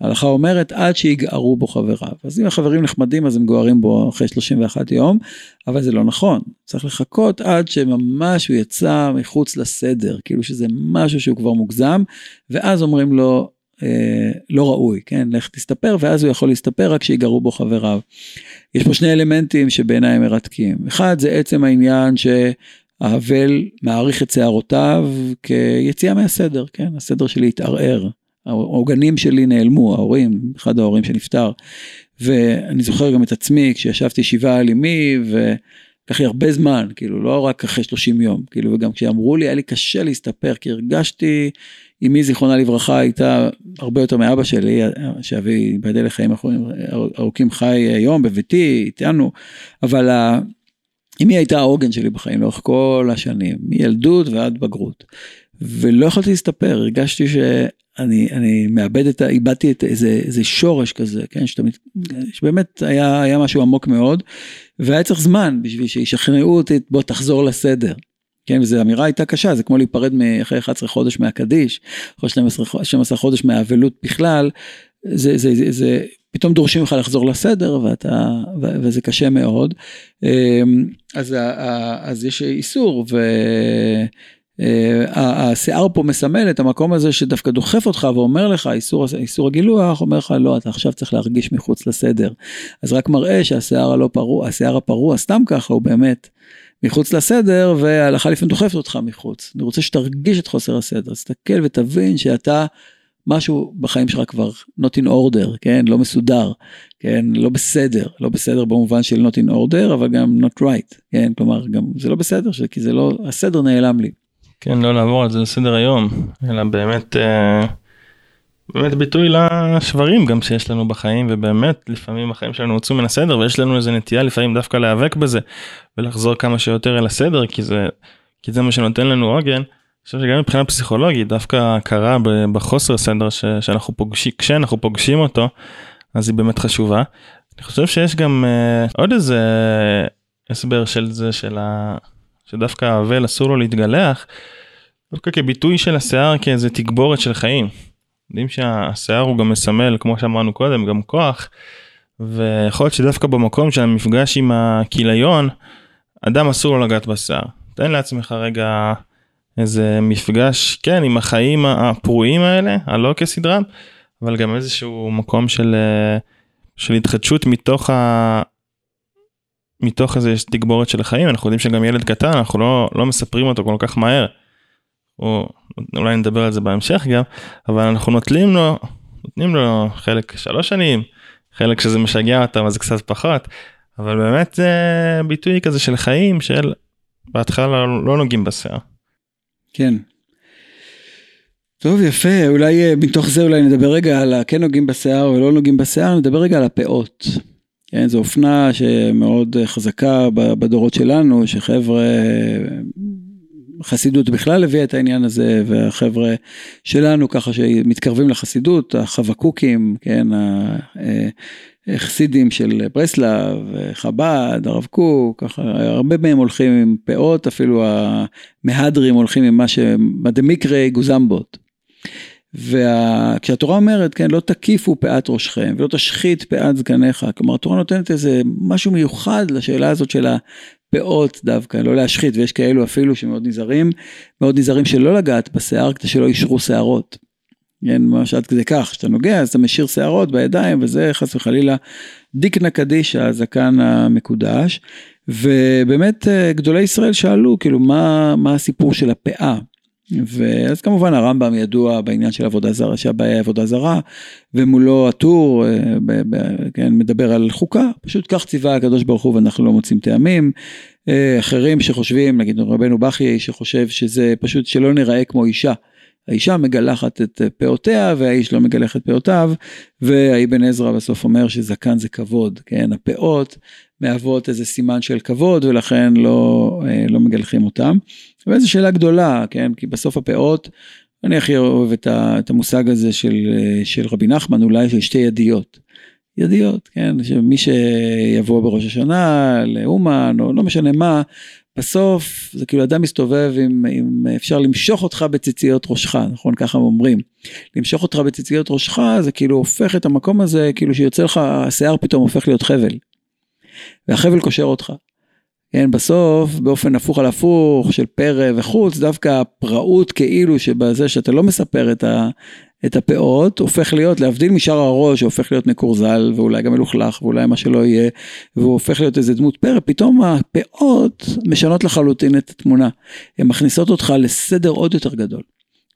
ההלכה אומרת עד שיגערו בו חבריו. אז אם החברים נחמדים אז הם גוערים בו אחרי 31 יום, אבל זה לא נכון. צריך לחכות עד שממש הוא יצא מחוץ לסדר, כאילו שזה משהו שהוא כבר מוגזם, ואז אומרים לו, אה, לא ראוי, כן, לך תסתפר, ואז הוא יכול להסתפר רק שיגערו בו חבריו. יש פה שני אלמנטים שבעיניי מרתקים. אחד זה עצם העניין ש... האבל מעריך את שערותיו כיציאה מהסדר, כן? הסדר שלי התערער. העוגנים שלי נעלמו, ההורים, אחד ההורים שנפטר. ואני זוכר גם את עצמי כשישבתי שבעה על אמי ולקח לי הרבה זמן, כאילו לא רק אחרי 30 יום, כאילו וגם כשאמרו לי היה לי קשה להסתפר כי הרגשתי, אמי זיכרונה לברכה הייתה הרבה יותר מאבא שלי, שאבי ייבדל לחיים ארוכים חי היום בביתי, איתנו, אבל אמי הייתה העוגן שלי בחיים לאורך כל השנים, מילדות ועד בגרות. ולא יכולתי להסתפר, הרגשתי שאני אני מאבד את ה... איבדתי את איזה, איזה שורש כזה, כן, שאתה, שבאמת היה, היה משהו עמוק מאוד, והיה צריך זמן בשביל שישכנעו אותי, בוא תחזור לסדר. כן, וזו אמירה הייתה קשה, זה כמו להיפרד אחרי 11 חודש מהקדיש, אחרי 12, 12 חודש מהאבלות בכלל, זה, זה, זה, זה פתאום דורשים לך לחזור לסדר ואתה, וזה קשה מאוד. אמ, אז, אז יש איסור והשיער פה מסמל את המקום הזה שדווקא דוחף אותך ואומר לך איסור, איסור הגילוח, אומר לך לא, אתה עכשיו צריך להרגיש מחוץ לסדר. אז רק מראה שהשיער הלא פרוע, השיער הפרוע סתם ככה הוא באמת מחוץ לסדר וההלכה לפעמים דוחפת אותך מחוץ. אני רוצה שתרגיש את חוסר הסדר, תסתכל ותבין שאתה משהו בחיים שלך כבר not in order, כן, לא מסודר, כן, לא בסדר, לא בסדר במובן של not in order, אבל גם not right, כן, כלומר, גם זה לא בסדר, כי זה לא, הסדר נעלם לי. כן, לא לעבור על זה לסדר היום, אלא באמת, אה, באמת ביטוי לשברים גם שיש לנו בחיים, ובאמת, לפעמים החיים שלנו הוצאו מן הסדר, ויש לנו איזה נטייה לפעמים דווקא להיאבק בזה, ולחזור כמה שיותר אל הסדר, כי זה, כי זה מה שנותן לנו עוגן. חושב שגם מבחינה פסיכולוגית דווקא הכרה בחוסר סדר ש, שאנחנו פוגשים כשאנחנו פוגשים אותו אז היא באמת חשובה. אני חושב שיש גם uh, עוד איזה הסבר של זה של ה... שדווקא האבל אסור לו להתגלח. דווקא כביטוי של השיער כאיזה תגבורת של חיים. יודעים שהשיער הוא גם מסמל כמו שאמרנו קודם גם כוח. ויכול להיות שדווקא במקום של המפגש עם הכיליון אדם אסור לו לגעת בשיער. תן לעצמך רגע איזה מפגש, כן, עם החיים הפרועים האלה, הלא כסדרם, אבל גם איזשהו מקום של, אה, של התחדשות מתוך ה... מתוך איזה תגבורת של החיים, אנחנו יודעים שגם ילד קטן, אנחנו לא, לא מספרים אותו כל כך מהר. או אולי נדבר על זה בהמשך גם, אבל אנחנו נוטלים לו, נותנים לו חלק שלוש שנים, חלק שזה משגע אותם אז קצת פחות, אבל באמת זה ביטוי כזה של חיים של בהתחלה לא נוגעים בשיער. כן. טוב, יפה, אולי אה, מתוך זה אולי נדבר רגע על הכן נוגעים בשיער ולא נוגעים בשיער, נדבר רגע על הפאות. כן, זו אופנה שמאוד חזקה בדורות שלנו, שחבר'ה, חסידות בכלל הביאה את העניין הזה, והחבר'ה שלנו ככה שמתקרבים לחסידות, החבקוקים, כן, חסידים של ברסלב, חב"ד, הרב קוק, ככה הרבה מהם הולכים עם פאות, אפילו המהדרים הולכים עם מה שמדמיקרי גוזמבות. וכשהתורה אומרת, כן, לא תקיפו פאת ראשכם ולא תשחית פאת זקניך, כלומר התורה נותנת איזה משהו מיוחד לשאלה הזאת של הפאות דווקא, לא להשחית, ויש כאלו אפילו שמאוד נזהרים, מאוד נזהרים שלא לגעת בשיער כדי שלא יישרו שערות. כן, ממש עד כדי כך, כשאתה נוגע אז אתה משאיר שערות בידיים וזה חס וחלילה דיקנה קדישא, הזקן המקודש. ובאמת אה, גדולי ישראל שאלו כאילו מה, מה הסיפור של הפאה. ואז כמובן הרמב"ם ידוע בעניין של עבודה זרה, שהבעיה היא עבודה זרה, ומולו הטור, אה, כן, מדבר על חוקה, פשוט כך ציווה הקדוש ברוך הוא ואנחנו לא מוצאים טעמים. אה, אחרים שחושבים, נגיד רבנו בכי שחושב שזה פשוט שלא נראה כמו אישה. האישה מגלחת את פאותיה והאיש לא מגלח את פאותיו והאבן עזרא בסוף אומר שזקן זה כבוד, כן, הפאות מהוות איזה סימן של כבוד ולכן לא, אה, לא מגלחים אותם. וזו שאלה גדולה, כן, כי בסוף הפאות, אני הכי אוהב את המושג הזה של, אה, של רבי נחמן, אולי של שתי ידיות. ידיות, כן, שמי שיבוא בראש השנה לאומן או לא משנה מה, בסוף זה כאילו אדם מסתובב עם, עם אפשר למשוך אותך בציציות ראשך, נכון? ככה אומרים. למשוך אותך בציציות ראשך זה כאילו הופך את המקום הזה, כאילו שיוצא לך, השיער פתאום הופך להיות חבל. והחבל קושר אותך. כן, בסוף באופן הפוך על הפוך של פרא וחוץ, דווקא הפראות כאילו שבזה שאתה לא מספר את, ה, את הפאות, הופך להיות, להבדיל משאר הראש, שהופך להיות מקורזל ואולי גם מלוכלך ואולי מה שלא יהיה, והוא הופך להיות איזה דמות פרא, פתאום הפאות משנות לחלוטין את התמונה. הן מכניסות אותך לסדר עוד יותר גדול.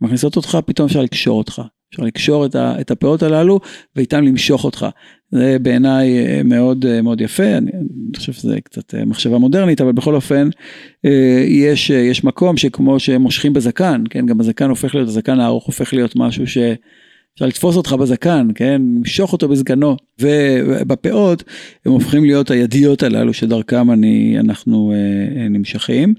מכניסות אותך, פתאום אפשר לקשור אותך. אפשר לקשור את, ה, את הפאות הללו ואיתם למשוך אותך. זה בעיניי אה, מאוד אה, מאוד יפה, אני, אני חושב שזה קצת אה, מחשבה מודרנית, אבל בכל אופן יש, יש מקום שכמו שמושכים בזקן, כן, גם הזקן הופך להיות, הזקן הארוך הופך להיות משהו ש... אפשר לתפוס אותך בזקן, כן, למשוך אותו בזקנו, ובפאות הם הופכים להיות הידיות הללו שדרכם אני, אנחנו אה, נמשכים.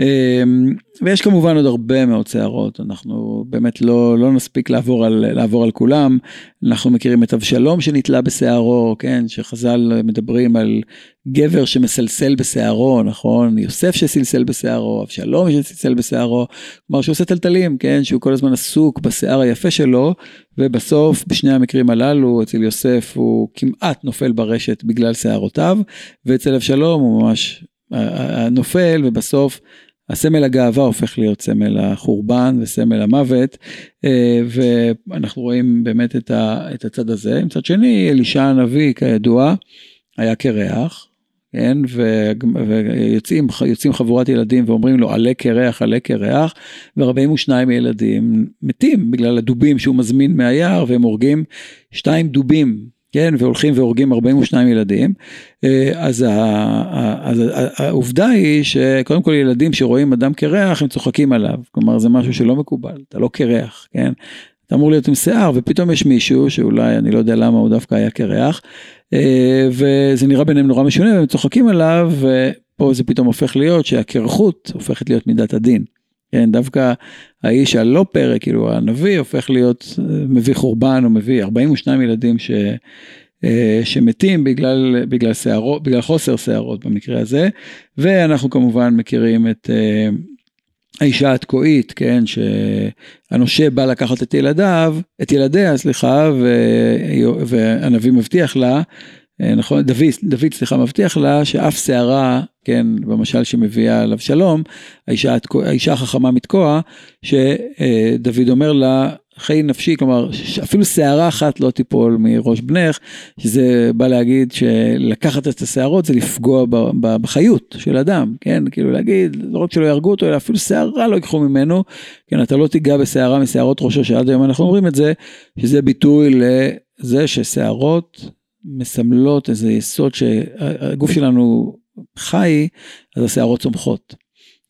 אמ, ויש כמובן עוד הרבה מאוד שערות, אנחנו באמת לא, לא נספיק לעבור על, לעבור על כולם. אנחנו מכירים את אבשלום שנתלה בשערו, כן, שחז"ל מדברים על גבר שמסלסל בשערו, נכון? יוסף שסלסל בשערו, אבשלום שסלסל בשערו, כלומר שהוא עושה טלטלים, כן, שהוא כל הזמן עסוק בשיער היפה שלו, ובסוף בשני המקרים הללו, אצל יוסף הוא כמעט נופל ברשת בגלל שערותיו, ואצל אבשלום הוא ממש נופל ובסוף הסמל הגאווה הופך להיות סמל החורבן וסמל המוות אה, ואנחנו רואים באמת את, הצד הזה. מצד שני אלישע הנביא כידוע היה קרח. כן, ויוצאים יוצאים חבורת ילדים ואומרים לו עלה קרח עלה קרח ו42 ילדים מתים בגלל הדובים שהוא מזמין מהיער והם הורגים שתיים דובים כן, והולכים והורגים 42 ילדים, אה, אז, העובדה היא שקודם כל ילדים שרואים אדם קרח הם צוחקים עליו, כלומר זה משהו שלא מקובל, אתה לא קרח, כן? אתה אמור להיות עם שיער ופתאום יש מישהו שאולי אני לא יודע למה הוא דווקא היה קרח אה, וזה נראה ביניהם נורא משונה והם צוחקים עליו ופה זה פתאום הופך להיות שהקרחות הופכת להיות מידת הדין. כן, דווקא האיש הלא פרק, כאילו הנביא, הופך להיות, אה, מביא חורבן, הוא מביא 42 ילדים ש, אה, שמתים בגלל, בגלל, שערות, בגלל חוסר שערות במקרה הזה, ואנחנו כמובן מכירים את אה, האישה התקועית, כן, שהנושה בא לקחת את ילדיו, את ילדיה, סליחה, והנביא מבטיח לה, נכון, דוד, דוד סליחה, מבטיח לה שאף שערה כן, במשל שמביאה עליו שלום, האישה, האישה החכמה מתקוע, שדוד אומר לה, חיי נפשי, כלומר, אפילו שערה אחת לא תיפול מראש בנך, שזה בא להגיד שלקחת את השערות זה לפגוע בחיות של אדם, כן, כאילו להגיד, לא רק שלא יהרגו אותו, אלא אפילו שערה לא ייקחו ממנו, כן, אתה לא תיגע בשערה משערות ראשו, שעד היום אנחנו אומרים את זה, שזה ביטוי לזה ששערות מסמלות איזה יסוד שהגוף שלנו חי, אז השערות צומחות.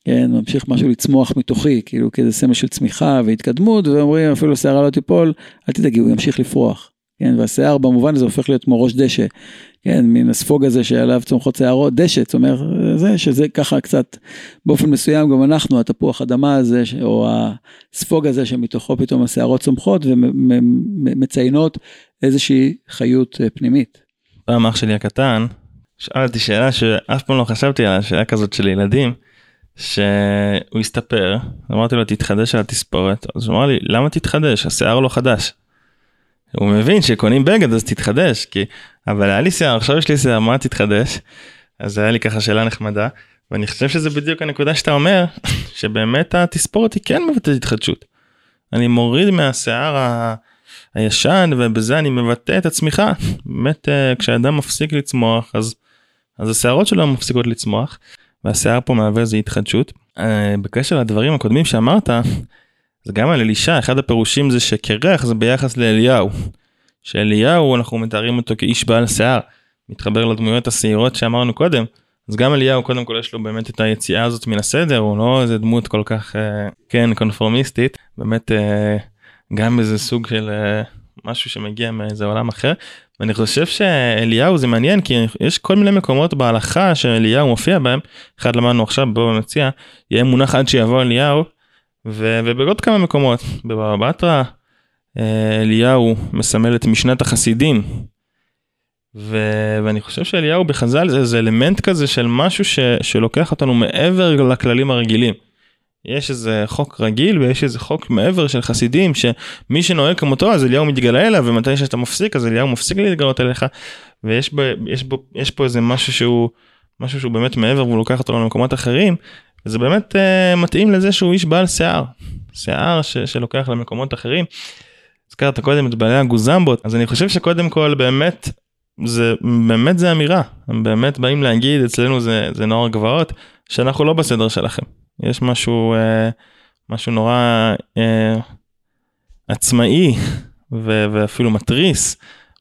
כן, ממשיך משהו לצמוח מתוכי, כאילו כאיזה סמל של צמיחה והתקדמות, ואומרים אפילו שערה לא תיפול, אל תדאגי, הוא ימשיך לפרוח. כן, והשיער במובן הזה הופך להיות כמו ראש דשא, כן, מן הספוג הזה שעליו צומחות שערות, דשא, זאת אומרת, זה שזה ככה קצת, באופן מסוים גם אנחנו, התפוח אדמה הזה, או הספוג הזה שמתוכו פתאום השערות צומחות ומציינות איזושהי חיות אה, פנימית. פעם אח שלי הקטן, שאלתי שאלה שאף פעם לא חשבתי עליה, שאלה כזאת של ילדים, שהוא הסתפר, אמרתי לו תתחדש על התספורת, אז הוא אמר לי למה תתחדש, השיער לא חדש. הוא מבין שקונים בגד אז תתחדש, כי, אבל היה לי שיער, עכשיו יש לי שיער, מה תתחדש? אז היה לי ככה שאלה נחמדה, ואני חושב שזה בדיוק הנקודה שאתה אומר, שבאמת התספורת היא כן מבטאת התחדשות. אני מוריד מהשיער ה... הישן ובזה אני מבטא את הצמיחה. באמת אה, כשאדם מפסיק לצמוח אז, אז השערות שלו מפסיקות לצמוח והשיער פה מהווה איזה התחדשות. אה, בקשר לדברים הקודמים שאמרת, זה גם על אלישע, אחד הפירושים זה שקרח זה ביחס לאליהו. שאליהו אנחנו מתארים אותו כאיש בעל שיער, מתחבר לדמויות השעירות שאמרנו קודם. אז גם אליהו קודם כל יש לו באמת את היציאה הזאת מן הסדר, הוא לא איזה דמות כל כך אה, כן קונפורמיסטית, באמת אה, גם איזה סוג של אה, משהו שמגיע מאיזה עולם אחר. ואני חושב שאליהו זה מעניין כי יש כל מיני מקומות בהלכה שאליהו מופיע בהם, אחד למדנו עכשיו בוא נציע, יהיה מונח עד שיבוא אליהו, ו- ובעוד כמה מקומות, בבבא בתרא, אה, אליהו מסמל את משנת החסידים. ו- ואני חושב שאליהו בחז"ל זה איזה אלמנט כזה של משהו ש- שלוקח אותנו מעבר לכללים הרגילים. יש איזה חוק רגיל ויש איזה חוק מעבר של חסידים שמי שנוהג כמותו אז אליהו מתגלה אליו ומתי שאתה מפסיק אז אליהו מפסיק להתגלות אליך ויש בו, יש בו, יש פה איזה משהו שהוא משהו שהוא באמת מעבר והוא לוקח אותו למקומות אחרים וזה באמת uh, מתאים לזה שהוא איש בעל שיער שיער ש, שלוקח למקומות אחרים. הזכרת קודם את בעלי הגוזמבות אז אני חושב שקודם כל באמת זה באמת זה אמירה הם באמת באים להגיד אצלנו זה זה נוער גבעות שאנחנו לא בסדר שלכם. יש משהו, אה, משהו נורא אה, עצמאי ו- ואפילו מתריס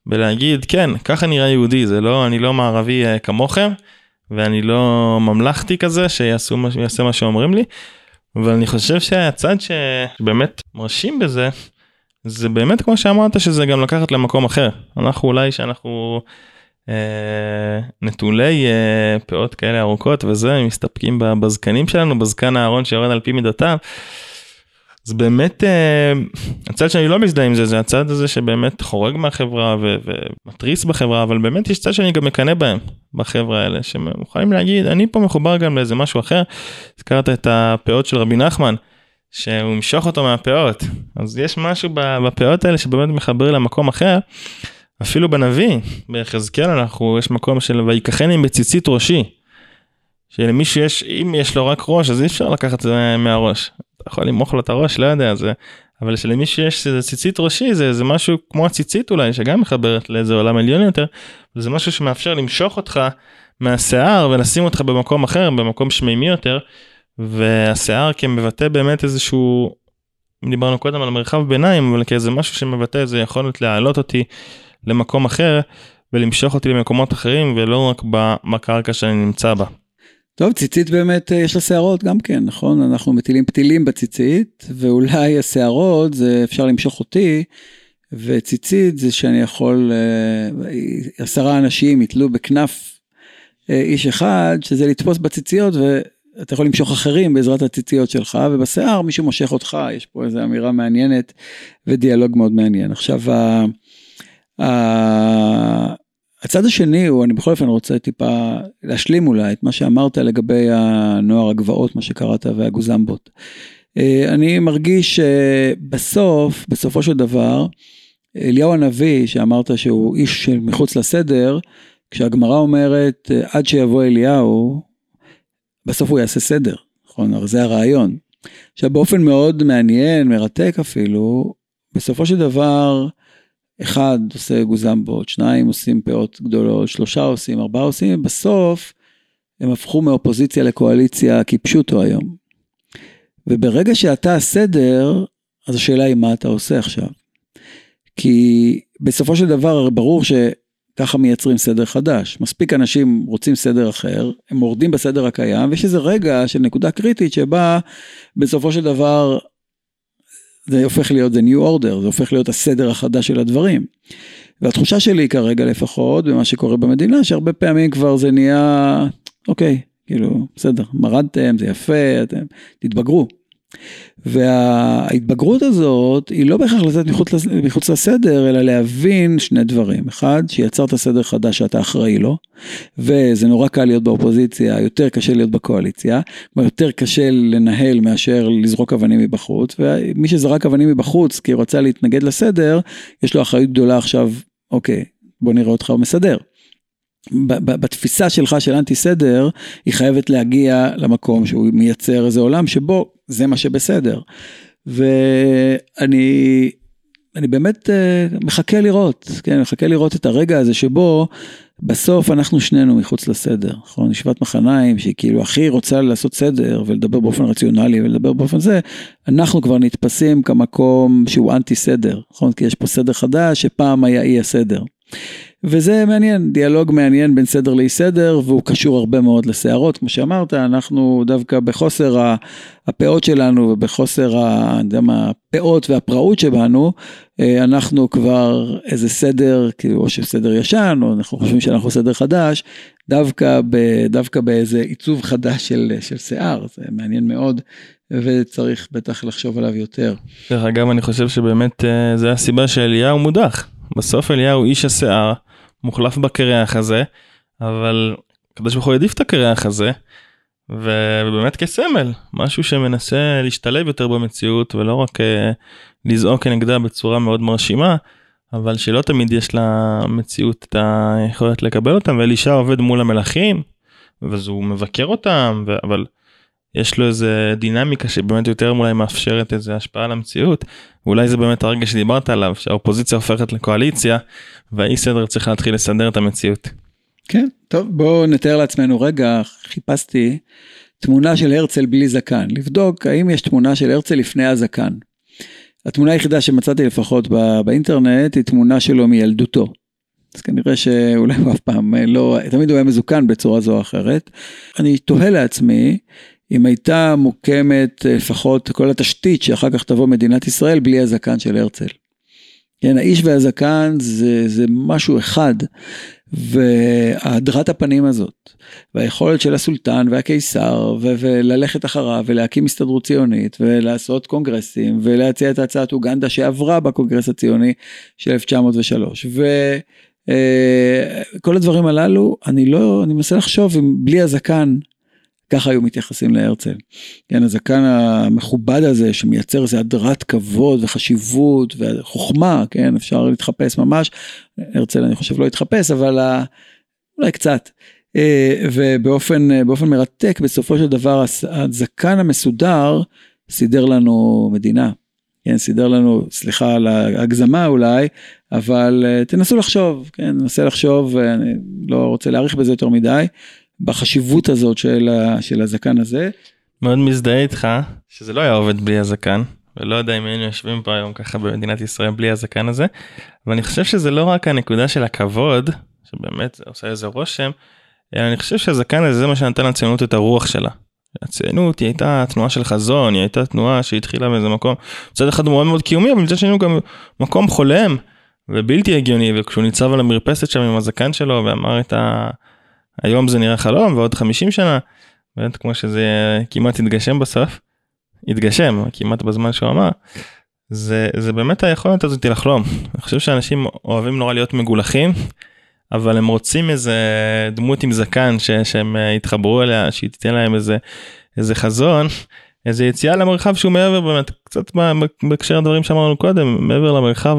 בלהגיד כן ככה נראה יהודי זה לא אני לא מערבי אה, כמוכם ואני לא ממלכתי כזה שיעשו מה שיעשה מה שאומרים לי. אבל אני חושב שהצד שבאמת מרשים בזה זה באמת כמו שאמרת שזה גם לקחת למקום אחר אנחנו אולי שאנחנו אה, נטולי אה, פאות כאלה ארוכות וזה מסתפקים בזקנים שלנו בזקן הארון שיורד על פי מידותיו. אז באמת אה, הצד שאני לא מזדהה עם זה זה הצד הזה שבאמת חורג מהחברה ו- ומתריס בחברה אבל באמת יש צד שאני גם מקנא בהם בחברה האלה שמוכנים להגיד אני פה מחובר גם לאיזה משהו אחר. הזכרת את הפאות של רבי נחמן שהוא ימשוך אותו מהפאות אז יש משהו בפאות האלה שבאמת מחבר למקום אחר. אפילו בנביא, ביחזקאל אנחנו, יש מקום של ויקחני בציצית ראשי. שלמישהו יש, אם יש לו רק ראש אז אי אפשר לקחת את זה מהראש. אתה יכול למרוח לו את הראש, לא יודע, זה, אבל שלמישהו יש איזה ציצית ראשי זה, זה משהו כמו הציצית אולי, שגם מחברת לאיזה עולם עליון יותר, זה משהו שמאפשר למשוך אותך מהשיער ולשים אותך במקום אחר, במקום שמימי יותר, והשיער כמבטא באמת איזשהו, דיברנו קודם על מרחב ביניים, אבל כאיזה משהו שמבטא איזה יכולת להעלות אותי למקום אחר ולמשוך אותי למקומות אחרים ולא רק בקרקע שאני נמצא בה. טוב, ציצית באמת אה, יש לה שערות גם כן, נכון? אנחנו מטילים פתילים בציצית, ואולי השערות זה אפשר למשוך אותי, וציצית זה שאני יכול, אה, עשרה אנשים יתלו בכנף אה, איש אחד, שזה לתפוס בציציות, ואתה יכול למשוך אחרים בעזרת הציציות שלך, ובשיער מישהו מושך אותך, יש פה איזו אמירה מעניינת ודיאלוג מאוד מעניין. עכשיו, הצד השני הוא, אני בכל אופן רוצה טיפה להשלים אולי את מה שאמרת לגבי הנוער הגבעות, מה שקראת, והגוזמבות. אה, אני מרגיש שבסוף, בסופו של דבר, אליהו הנביא, שאמרת שהוא איש מחוץ לסדר, כשהגמרא אומרת, עד שיבוא אליהו, בסוף הוא יעשה סדר, נכון? הרי זה הרעיון. עכשיו באופן מאוד מעניין, מרתק אפילו, בסופו של דבר, אחד עושה גוזמבות, שניים עושים פאות גדולות, שלושה עושים, ארבעה עושים, בסוף הם הפכו מאופוזיציה לקואליציה כפשוטו היום. וברגע שאתה הסדר, אז השאלה היא מה אתה עושה עכשיו. כי בסופו של דבר ברור שככה מייצרים סדר חדש. מספיק אנשים רוצים סדר אחר, הם מורדים בסדר הקיים, ויש איזה רגע של נקודה קריטית שבה בסופו של דבר זה הופך להיות the new order, זה הופך להיות הסדר החדש של הדברים. והתחושה שלי כרגע לפחות, במה שקורה במדינה, שהרבה פעמים כבר זה נהיה, אוקיי, כאילו, בסדר, מרדתם, זה יפה, אתם תתבגרו. וההתבגרות הזאת היא לא בהכרח לצאת מחוץ, לסדר, אלא להבין שני דברים. אחד, שיצרת סדר חדש שאתה אחראי לו, וזה נורא קל להיות באופוזיציה, יותר קשה להיות בקואליציה, יותר קשה לנהל מאשר לזרוק אבנים מבחוץ, ומי שזרק אבנים מבחוץ כי הוא רצה להתנגד לסדר, יש לו אחריות גדולה עכשיו, אוקיי, בוא נראה אותך מסדר. בתפיסה שלך של אנטי סדר, היא חייבת להגיע למקום שהוא מייצר איזה עולם שבו זה מה שבסדר. ואני אני באמת uh, מחכה לראות, כן, מחכה לראות את הרגע הזה שבו בסוף אנחנו שנינו מחוץ לסדר, נכון? ישיבת מחניים שהיא כאילו הכי רוצה לעשות סדר ולדבר באופן רציונלי ולדבר באופן זה, אנחנו כבר נתפסים כמקום שהוא אנטי סדר, נכון? כי יש פה סדר חדש שפעם היה אי הסדר. וזה מעניין, דיאלוג מעניין בין סדר לאי סדר, והוא קשור הרבה מאוד לסערות, כמו שאמרת, אנחנו דווקא בחוסר הפאות שלנו ובחוסר, הפאות והפראות שבנו, אה, אנחנו כבר איזה סדר, כאילו, או שסדר ישן, או אנחנו חושבים שאנחנו סדר חדש, דווקא, ב, דווקא באיזה עיצוב חדש של, של שיער, זה מעניין מאוד, וצריך בטח לחשוב עליו יותר. דרך אגב, אני חושב שבאמת אה, זה הסיבה שאליהו מודח. בסוף אליהו איש השיער, מוחלף בקרח הזה, אבל הקדוש ברוך הוא העדיף את הקרח הזה, ובאמת כסמל, משהו שמנסה להשתלב יותר במציאות ולא רק uh, לזעוק כנגדה בצורה מאוד מרשימה, אבל שלא תמיד יש למציאות את היכולת לקבל אותם, ואלישע עובד מול המלכים, ואז הוא מבקר אותם, ו... אבל יש לו איזה דינמיקה שבאמת יותר אולי מאפשרת איזה השפעה על המציאות. ואולי זה באמת הרגע שדיברת עליו, שהאופוזיציה הופכת לקואליציה, והאי סדר צריך להתחיל לסדר את המציאות. כן, טוב, בואו נתאר לעצמנו רגע, חיפשתי תמונה של הרצל בלי זקן, לבדוק האם יש תמונה של הרצל לפני הזקן. התמונה היחידה שמצאתי לפחות באינטרנט היא תמונה שלו מילדותו. אז כנראה שאולי הוא אף פעם לא, תמיד הוא היה מזוקן בצורה זו או אחרת. אני תוהה לעצמי אם הייתה מוקמת אה, לפחות כל התשתית שאחר כך תבוא מדינת ישראל בלי הזקן של הרצל. כן, האיש והזקן זה, זה משהו אחד, והדרת הפנים הזאת, והיכולת של הסולטן והקיסר, ו- וללכת אחריו ולהקים הסתדרות ציונית, ולעשות קונגרסים, ולהציע את הצעת אוגנדה שעברה בקונגרס הציוני של 1903, וכל אה, הדברים הללו, אני לא, אני מנסה לחשוב אם בלי הזקן ככה היו מתייחסים להרצל. כן, הזקן המכובד הזה שמייצר איזה הדרת כבוד וחשיבות וחוכמה, כן, אפשר להתחפש ממש. הרצל אני חושב לא התחפש, אבל אולי קצת. אה, ובאופן מרתק, בסופו של דבר הזקן המסודר סידר לנו מדינה. כן, סידר לנו, סליחה על ההגזמה אולי, אבל אה, תנסו לחשוב, כן, ננסה לחשוב, ואני לא רוצה להאריך בזה יותר מדי. בחשיבות הזאת של, ה, של הזקן הזה. מאוד מזדהה איתך שזה לא היה עובד בלי הזקן ולא יודע אם היינו יושבים פה היום ככה במדינת ישראל בלי הזקן הזה. ואני חושב שזה לא רק הנקודה של הכבוד שבאמת עושה איזה רושם אלא אני חושב שהזקן הזה זה מה שנתן לציונות את הרוח שלה. הציונות היא הייתה תנועה של חזון היא הייתה תנועה שהתחילה באיזה מקום מצד אחד מאוד מאוד קיומי אבל מצד שני גם מקום חולם ובלתי הגיוני וכשהוא ניצב על המרפסת שם עם הזקן שלו ואמר את ה... היום זה נראה חלום ועוד 50 שנה, באמת כמו שזה כמעט התגשם בסוף, התגשם כמעט בזמן שהוא אמר, זה, זה באמת היכולת הזאת לחלום. אני חושב שאנשים אוהבים נורא להיות מגולחים, אבל הם רוצים איזה דמות עם זקן ש, שהם יתחברו אליה, שהיא תיתן להם איזה, איזה חזון, איזה יציאה למרחב שהוא מעבר באמת, קצת בהקשר לדברים שאמרנו קודם, מעבר למרחב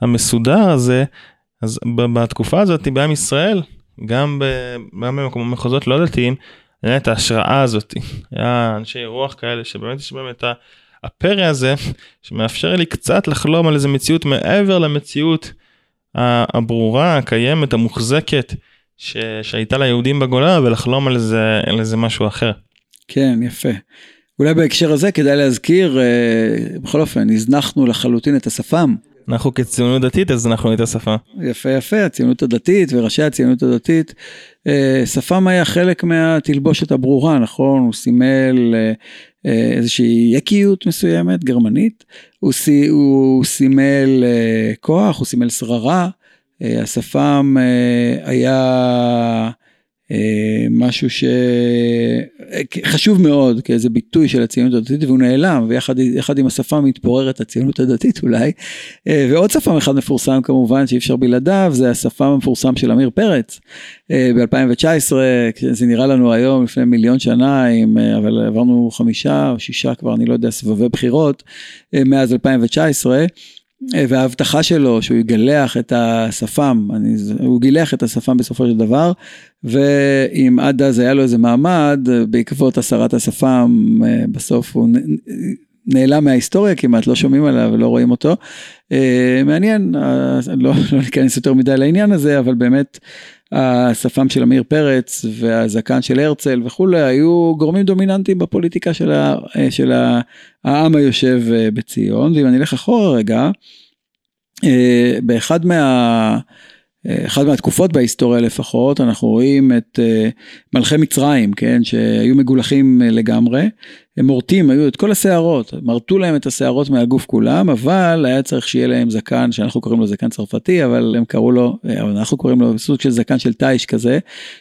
המסודר הזה, אז בתקופה הזאת בעם ישראל, גם, במחוזות לא דתיים, היה את ההשראה הזאת, היה אנשי רוח כאלה שבאמת יש בהם את הפרא הזה שמאפשר לי קצת לחלום על איזה מציאות מעבר למציאות הברורה, הקיימת, המוחזקת ש... שהייתה ליהודים בגולה ולחלום על איזה, על איזה משהו אחר. כן, יפה. אולי בהקשר הזה כדאי להזכיר, אה, בכל אופן, הזנחנו לחלוטין את השפם. אנחנו כציונות דתית אז אנחנו את השפה. יפה יפה, הציונות הדתית וראשי הציונות הדתית. אה, שפם היה חלק מהתלבושת הברורה, נכון? הוא סימל אה, אה, איזושהי יקיות מסוימת, גרמנית. הוא, סי, הוא סימל כוח, הוא סימל שררה. השפם היה... אה, משהו שחשוב מאוד כאיזה ביטוי של הציונות הדתית והוא נעלם ויחד עם השפה מתפוררת הציונות הדתית אולי. אה, ועוד שפם אחד מפורסם כמובן שאי אפשר בלעדיו זה השפם המפורסם של עמיר פרץ. אה, ב-2019 זה נראה לנו היום לפני מיליון שנה עם, אבל עברנו חמישה או שישה כבר אני לא יודע סבבי בחירות מאז 2019. וההבטחה שלו שהוא יגלח את השפם, אני, הוא גילח את השפם בסופו של דבר, ואם עד אז היה לו איזה מעמד, בעקבות הסרת השפם, בסוף הוא נעלם מההיסטוריה כמעט, לא שומעים עליו ולא רואים אותו. אה, מעניין, אה, לא, לא ניכנס יותר מדי לעניין הזה, אבל באמת השפם של עמיר פרץ והזקן של הרצל וכולי היו גורמים דומיננטיים בפוליטיקה של, ה, של העם היושב אה, בציון, ואם אני אלך אחורה רגע, אה, באחד מה... אחד מהתקופות בהיסטוריה לפחות, אנחנו רואים את uh, מלכי מצרים, כן, שהיו מגולחים uh, לגמרי, הם מורטים, היו את כל השערות, מרטו להם את השערות מהגוף כולם, אבל היה צריך שיהיה להם זקן, שאנחנו קוראים לו זקן צרפתי, אבל הם קראו לו, אה, אנחנו קוראים לו סוג של זקן של תיש כזה,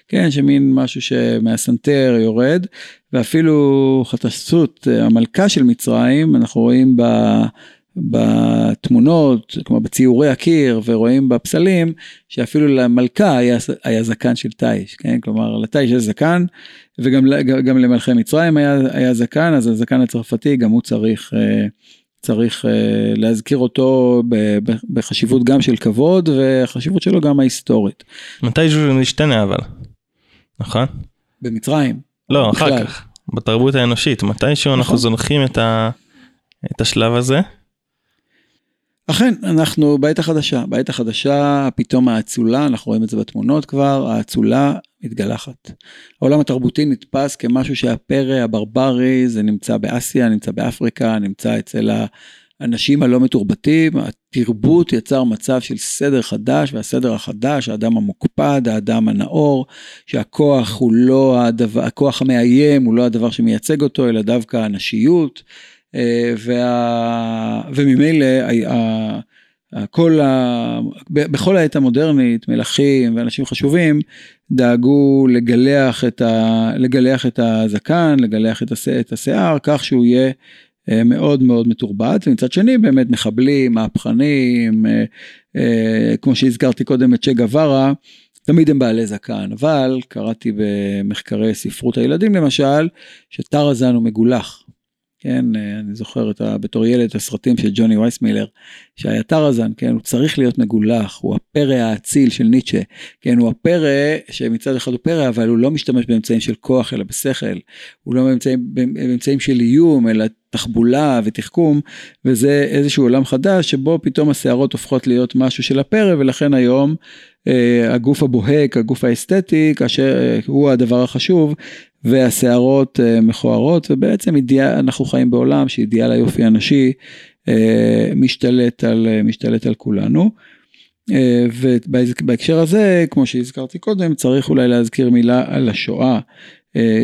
כן, שמין משהו שמהסנטר יורד, ואפילו חטסות, המלכה של מצרים, אנחנו רואים ב... בתמונות, כמו בציורי הקיר ורואים בפסלים, שאפילו למלכה היה, היה זקן של תיש, כן? כלומר לתיש יש זקן, וגם גם למלכי מצרים היה, היה זקן, אז הזקן הצרפתי גם הוא צריך, אה, צריך אה, להזכיר אותו בחשיבות גם של כבוד, וחשיבות שלו גם ההיסטורית. מתי זה משתנה אבל, נכון? במצרים. לא, אחר כך, בתרבות האנושית, מתישהו נכון. אנחנו זונחים את, ה, את השלב הזה. אכן, אנחנו בעת החדשה, בעת החדשה פתאום האצולה, אנחנו רואים את זה בתמונות כבר, האצולה מתגלחת. העולם התרבותי נתפס כמשהו שהפרא הברברי, זה נמצא באסיה, נמצא באפריקה, נמצא אצל האנשים הלא מתורבתים, התרבות יצר מצב של סדר חדש, והסדר החדש, האדם המוקפד, האדם הנאור, שהכוח הוא לא הדבר, הכוח המאיים הוא לא הדבר שמייצג אותו, אלא דווקא הנשיות. אה, וה... וממילא כל ה... בכל העת המודרנית מלכים ואנשים חשובים דאגו לגלח את, ה... לגלח את הזקן, לגלח את השיער, כך שהוא יהיה אה, מאוד מאוד מתורבת, ומצד שני באמת מחבלים, מהפכנים, אה, כמו שהזכרתי קודם את צ'ה גווארה, תמיד הם בעלי זקן, אבל קראתי במחקרי ספרות הילדים למשל, שטראזן הוא מגולח. כן, אה, אני זוכר את ה, בתור ילד את הסרטים של ג'וני וייסמילר, שהיה טראזן, כן, הוא צריך להיות מגולח, הוא הפרא האציל של ניטשה, כן, הוא הפרא שמצד אחד הוא פרא, אבל הוא לא משתמש באמצעים של כוח אלא בשכל, הוא לא באמצעים, באמצעים של איום, אלא תחבולה ותחכום, וזה איזשהו עולם חדש שבו פתאום השערות הופכות להיות משהו של הפרא, ולכן היום אה, הגוף הבוהק, הגוף האסתטי, כאשר אה, הוא הדבר החשוב, והשערות אה, מכוערות, ובעצם אידיאל, אנחנו חיים בעולם שאידיאל היופי הנשי אה, משתלט על, אה, משתלט על כולנו. ובהקשר הזה, כמו שהזכרתי קודם, צריך אולי להזכיר מילה על השואה.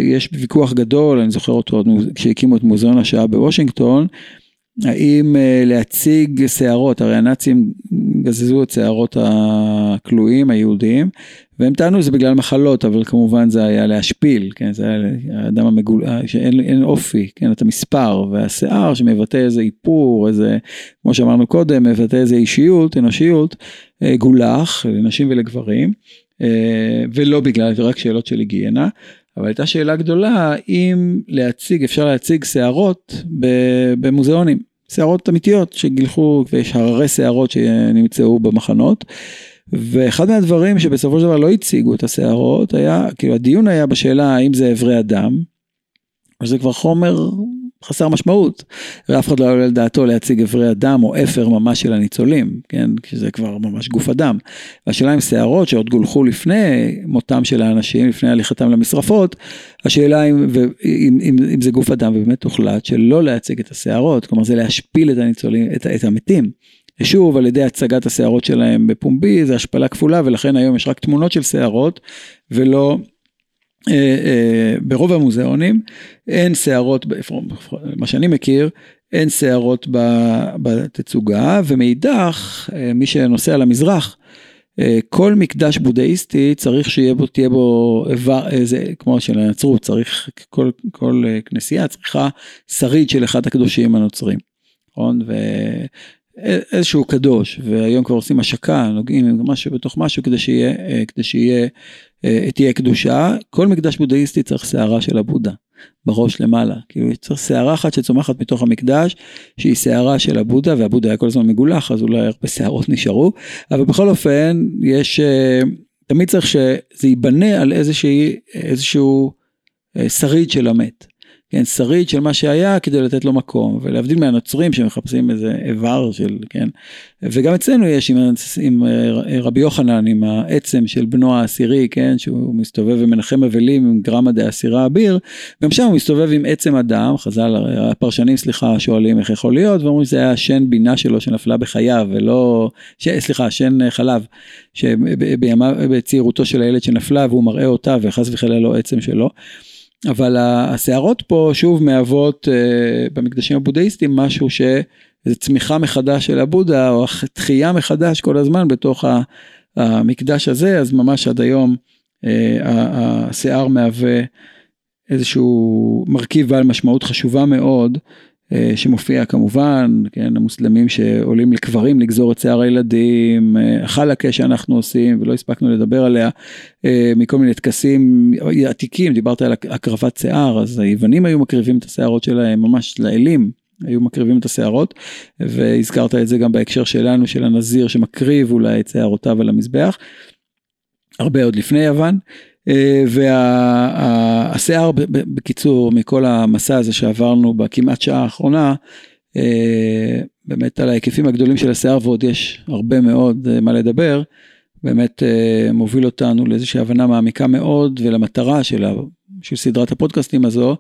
יש ויכוח גדול, אני זוכר אותו כשהקימו את מוזיאון השואה בוושינגטון, האם להציג שערות, הרי הנאצים גזזו את שערות הכלואים היהודים, והם טענו זה בגלל מחלות, אבל כמובן זה היה להשפיל, כן, זה היה האדם המגול... שאין אופי, כן, אתה מספר, והשיער שמבטא איזה איפור, איזה, כמו שאמרנו קודם, מבטא איזה אישיות, אנושיות, אה, גולח לנשים ולגברים, אה, ולא בגלל, זה רק שאלות של היגיינה. אבל הייתה שאלה גדולה אם להציג, אפשר להציג שערות במוזיאונים, שערות אמיתיות שגילחו, ויש הררי שערות שנמצאו במחנות. ואחד מהדברים שבסופו של דבר לא הציגו את השערות היה, כאילו הדיון היה בשאלה האם זה אברי אדם, שזה כבר חומר חסר משמעות, ואף אחד לא עולה על דעתו להציג אברי אדם או אפר ממש של הניצולים, כן, כי כבר ממש גוף אדם. והשאלה עם שערות שעוד גולחו לפני מותם של האנשים, לפני הליכתם למשרפות, השאלה אם, אם, אם, אם זה גוף אדם, ובאמת הוחלט שלא להציג את השערות, כלומר זה להשפיל את הניצולים, את, את המתים. שוב על ידי הצגת השערות שלהם בפומבי זה השפלה כפולה ולכן היום יש רק תמונות של שערות ולא ברוב המוזיאונים אין שערות, מה שאני מכיר, אין שערות בתצוגה ומאידך אה, מי שנוסע למזרח אה, כל מקדש בודהיסטי צריך שיהיה בו, תהיה בו איבר, איזה, כמו של הנצרות, צריך, כל, כל אה, כנסייה צריכה שריד של אחד הקדושים הנוצרים. נכון? איזשהו קדוש והיום כבר עושים השקה נוגעים משהו בתוך משהו כדי שיהיה אה, כדי שיהיה אה, תהיה קדושה. כל מקדש בודהיסטי צריך שערה של הבודה בראש למעלה. כאילו צריך שערה אחת שצומחת מתוך המקדש שהיא שערה של הבודה והבודה היה כל הזמן מגולח אז אולי הרבה שערות נשארו. אבל בכל אופן יש אה, תמיד צריך שזה ייבנה על איזושהי איזשהו שריד של המת. כן, שריד של מה שהיה כדי לתת לו מקום, ולהבדיל מהנוצרים שמחפשים איזה איבר של, כן, וגם אצלנו יש עם, עם רבי יוחנן, עם העצם של בנו העשירי, כן, שהוא מסתובב ומנחם אבלים עם גרמא דאסירה אביר, גם שם הוא מסתובב עם עצם אדם, חז"ל, הפרשנים, סליחה, שואלים איך יכול להיות, ואומרים שזה היה שן בינה שלו שנפלה בחייו, ולא, ש, סליחה, שן חלב, שבצעירותו של הילד שנפלה והוא מראה אותה וחס וחלילה לא עצם שלו. אבל הסערות פה שוב מהוות uh, במקדשים הבודהיסטיים משהו שזה צמיחה מחדש של הבודה או תחייה מחדש כל הזמן בתוך המקדש הזה אז ממש עד היום uh, השיער מהווה איזשהו מרכיב בעל משמעות חשובה מאוד אה, שמופיע כמובן, כן, המוסלמים שעולים לקברים לגזור את שיער הילדים, אה, החלקה שאנחנו עושים ולא הספקנו לדבר עליה, אה, מכל מיני טקסים עתיקים, דיברת על הקרבת שיער, אז היוונים היו מקריבים את השערות שלהם ממש לאלים. היו מקריבים את השערות והזכרת את זה גם בהקשר שלנו של הנזיר שמקריב אולי את שערותיו על המזבח. הרבה עוד לפני יוון. אה, והשיער בקיצור מכל המסע הזה שעברנו בכמעט שעה האחרונה, אה, באמת על ההיקפים הגדולים של השיער ועוד יש הרבה מאוד אה, מה לדבר, באמת מוביל אותנו לאיזושהי הבנה מעמיקה מאוד ולמטרה של, של סדרת הפודקאסטים הזו,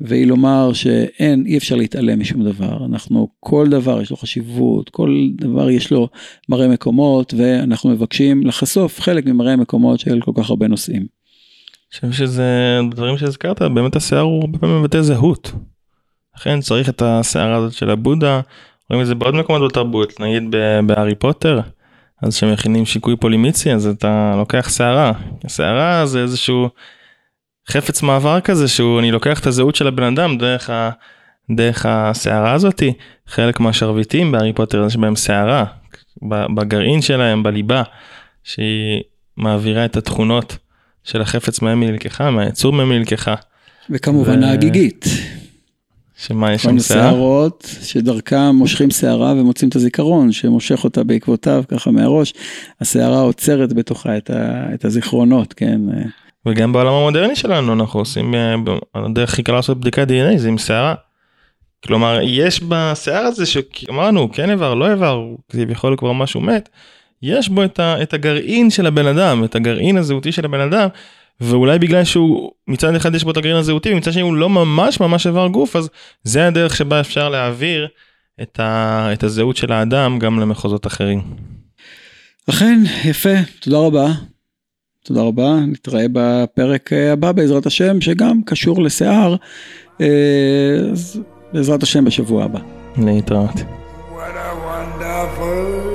והיא לומר שאין, אי אפשר להתעלם משום דבר. אנחנו, כל דבר יש לו חשיבות, כל דבר יש לו מראה מקומות, ואנחנו מבקשים לחשוף חלק ממראה מקומות של כל כך הרבה נושאים. חושב שזה דברים שהזכרת באמת השיער הוא הרבה פעמים מבטא זהות. לכן צריך את השיער הזאת של הבודה רואים את זה בעוד מקומות בתרבות נגיד בהארי פוטר אז שמכינים שיקוי פולימיצי אז אתה לוקח שערה שערה זה איזשהו חפץ מעבר כזה שהוא אני לוקח את הזהות של הבן אדם דרך ה... דרך השערה הזאתי חלק מהשרביטים בהארי פוטר יש בהם שערה בגרעין שלהם בליבה שהיא מעבירה את התכונות של החפץ מהם היא נלקחה, מהיצור מהם היא נלקחה. וכמובן ההגיגית. שמה יש שם שיער? שערות שדרכם מושכים שערה ומוצאים את הזיכרון שמושך אותה בעקבותיו ככה מהראש. השערה עוצרת בתוכה את, ה, את הזיכרונות, כן. וגם בעולם המודרני שלנו אנחנו עושים, אה, הדרך הכי קלה לעשות בדיקת dna זה עם שערה. כלומר יש בשיער הזה שאמרנו כן איבר לא איבר כביכול כבר משהו מת. יש בו את, ה, את הגרעין של הבן אדם, את הגרעין הזהותי של הבן אדם, ואולי בגלל שהוא מצד אחד יש בו את הגרעין הזהותי ומצד שני הוא לא ממש ממש איבר גוף אז זה הדרך שבה אפשר להעביר את, ה, את הזהות של האדם גם למחוזות אחרים. אכן יפה תודה רבה. תודה רבה נתראה בפרק הבא בעזרת השם שגם קשור לשיער אה, אז בעזרת השם בשבוע הבא. להתראות. What a wonderful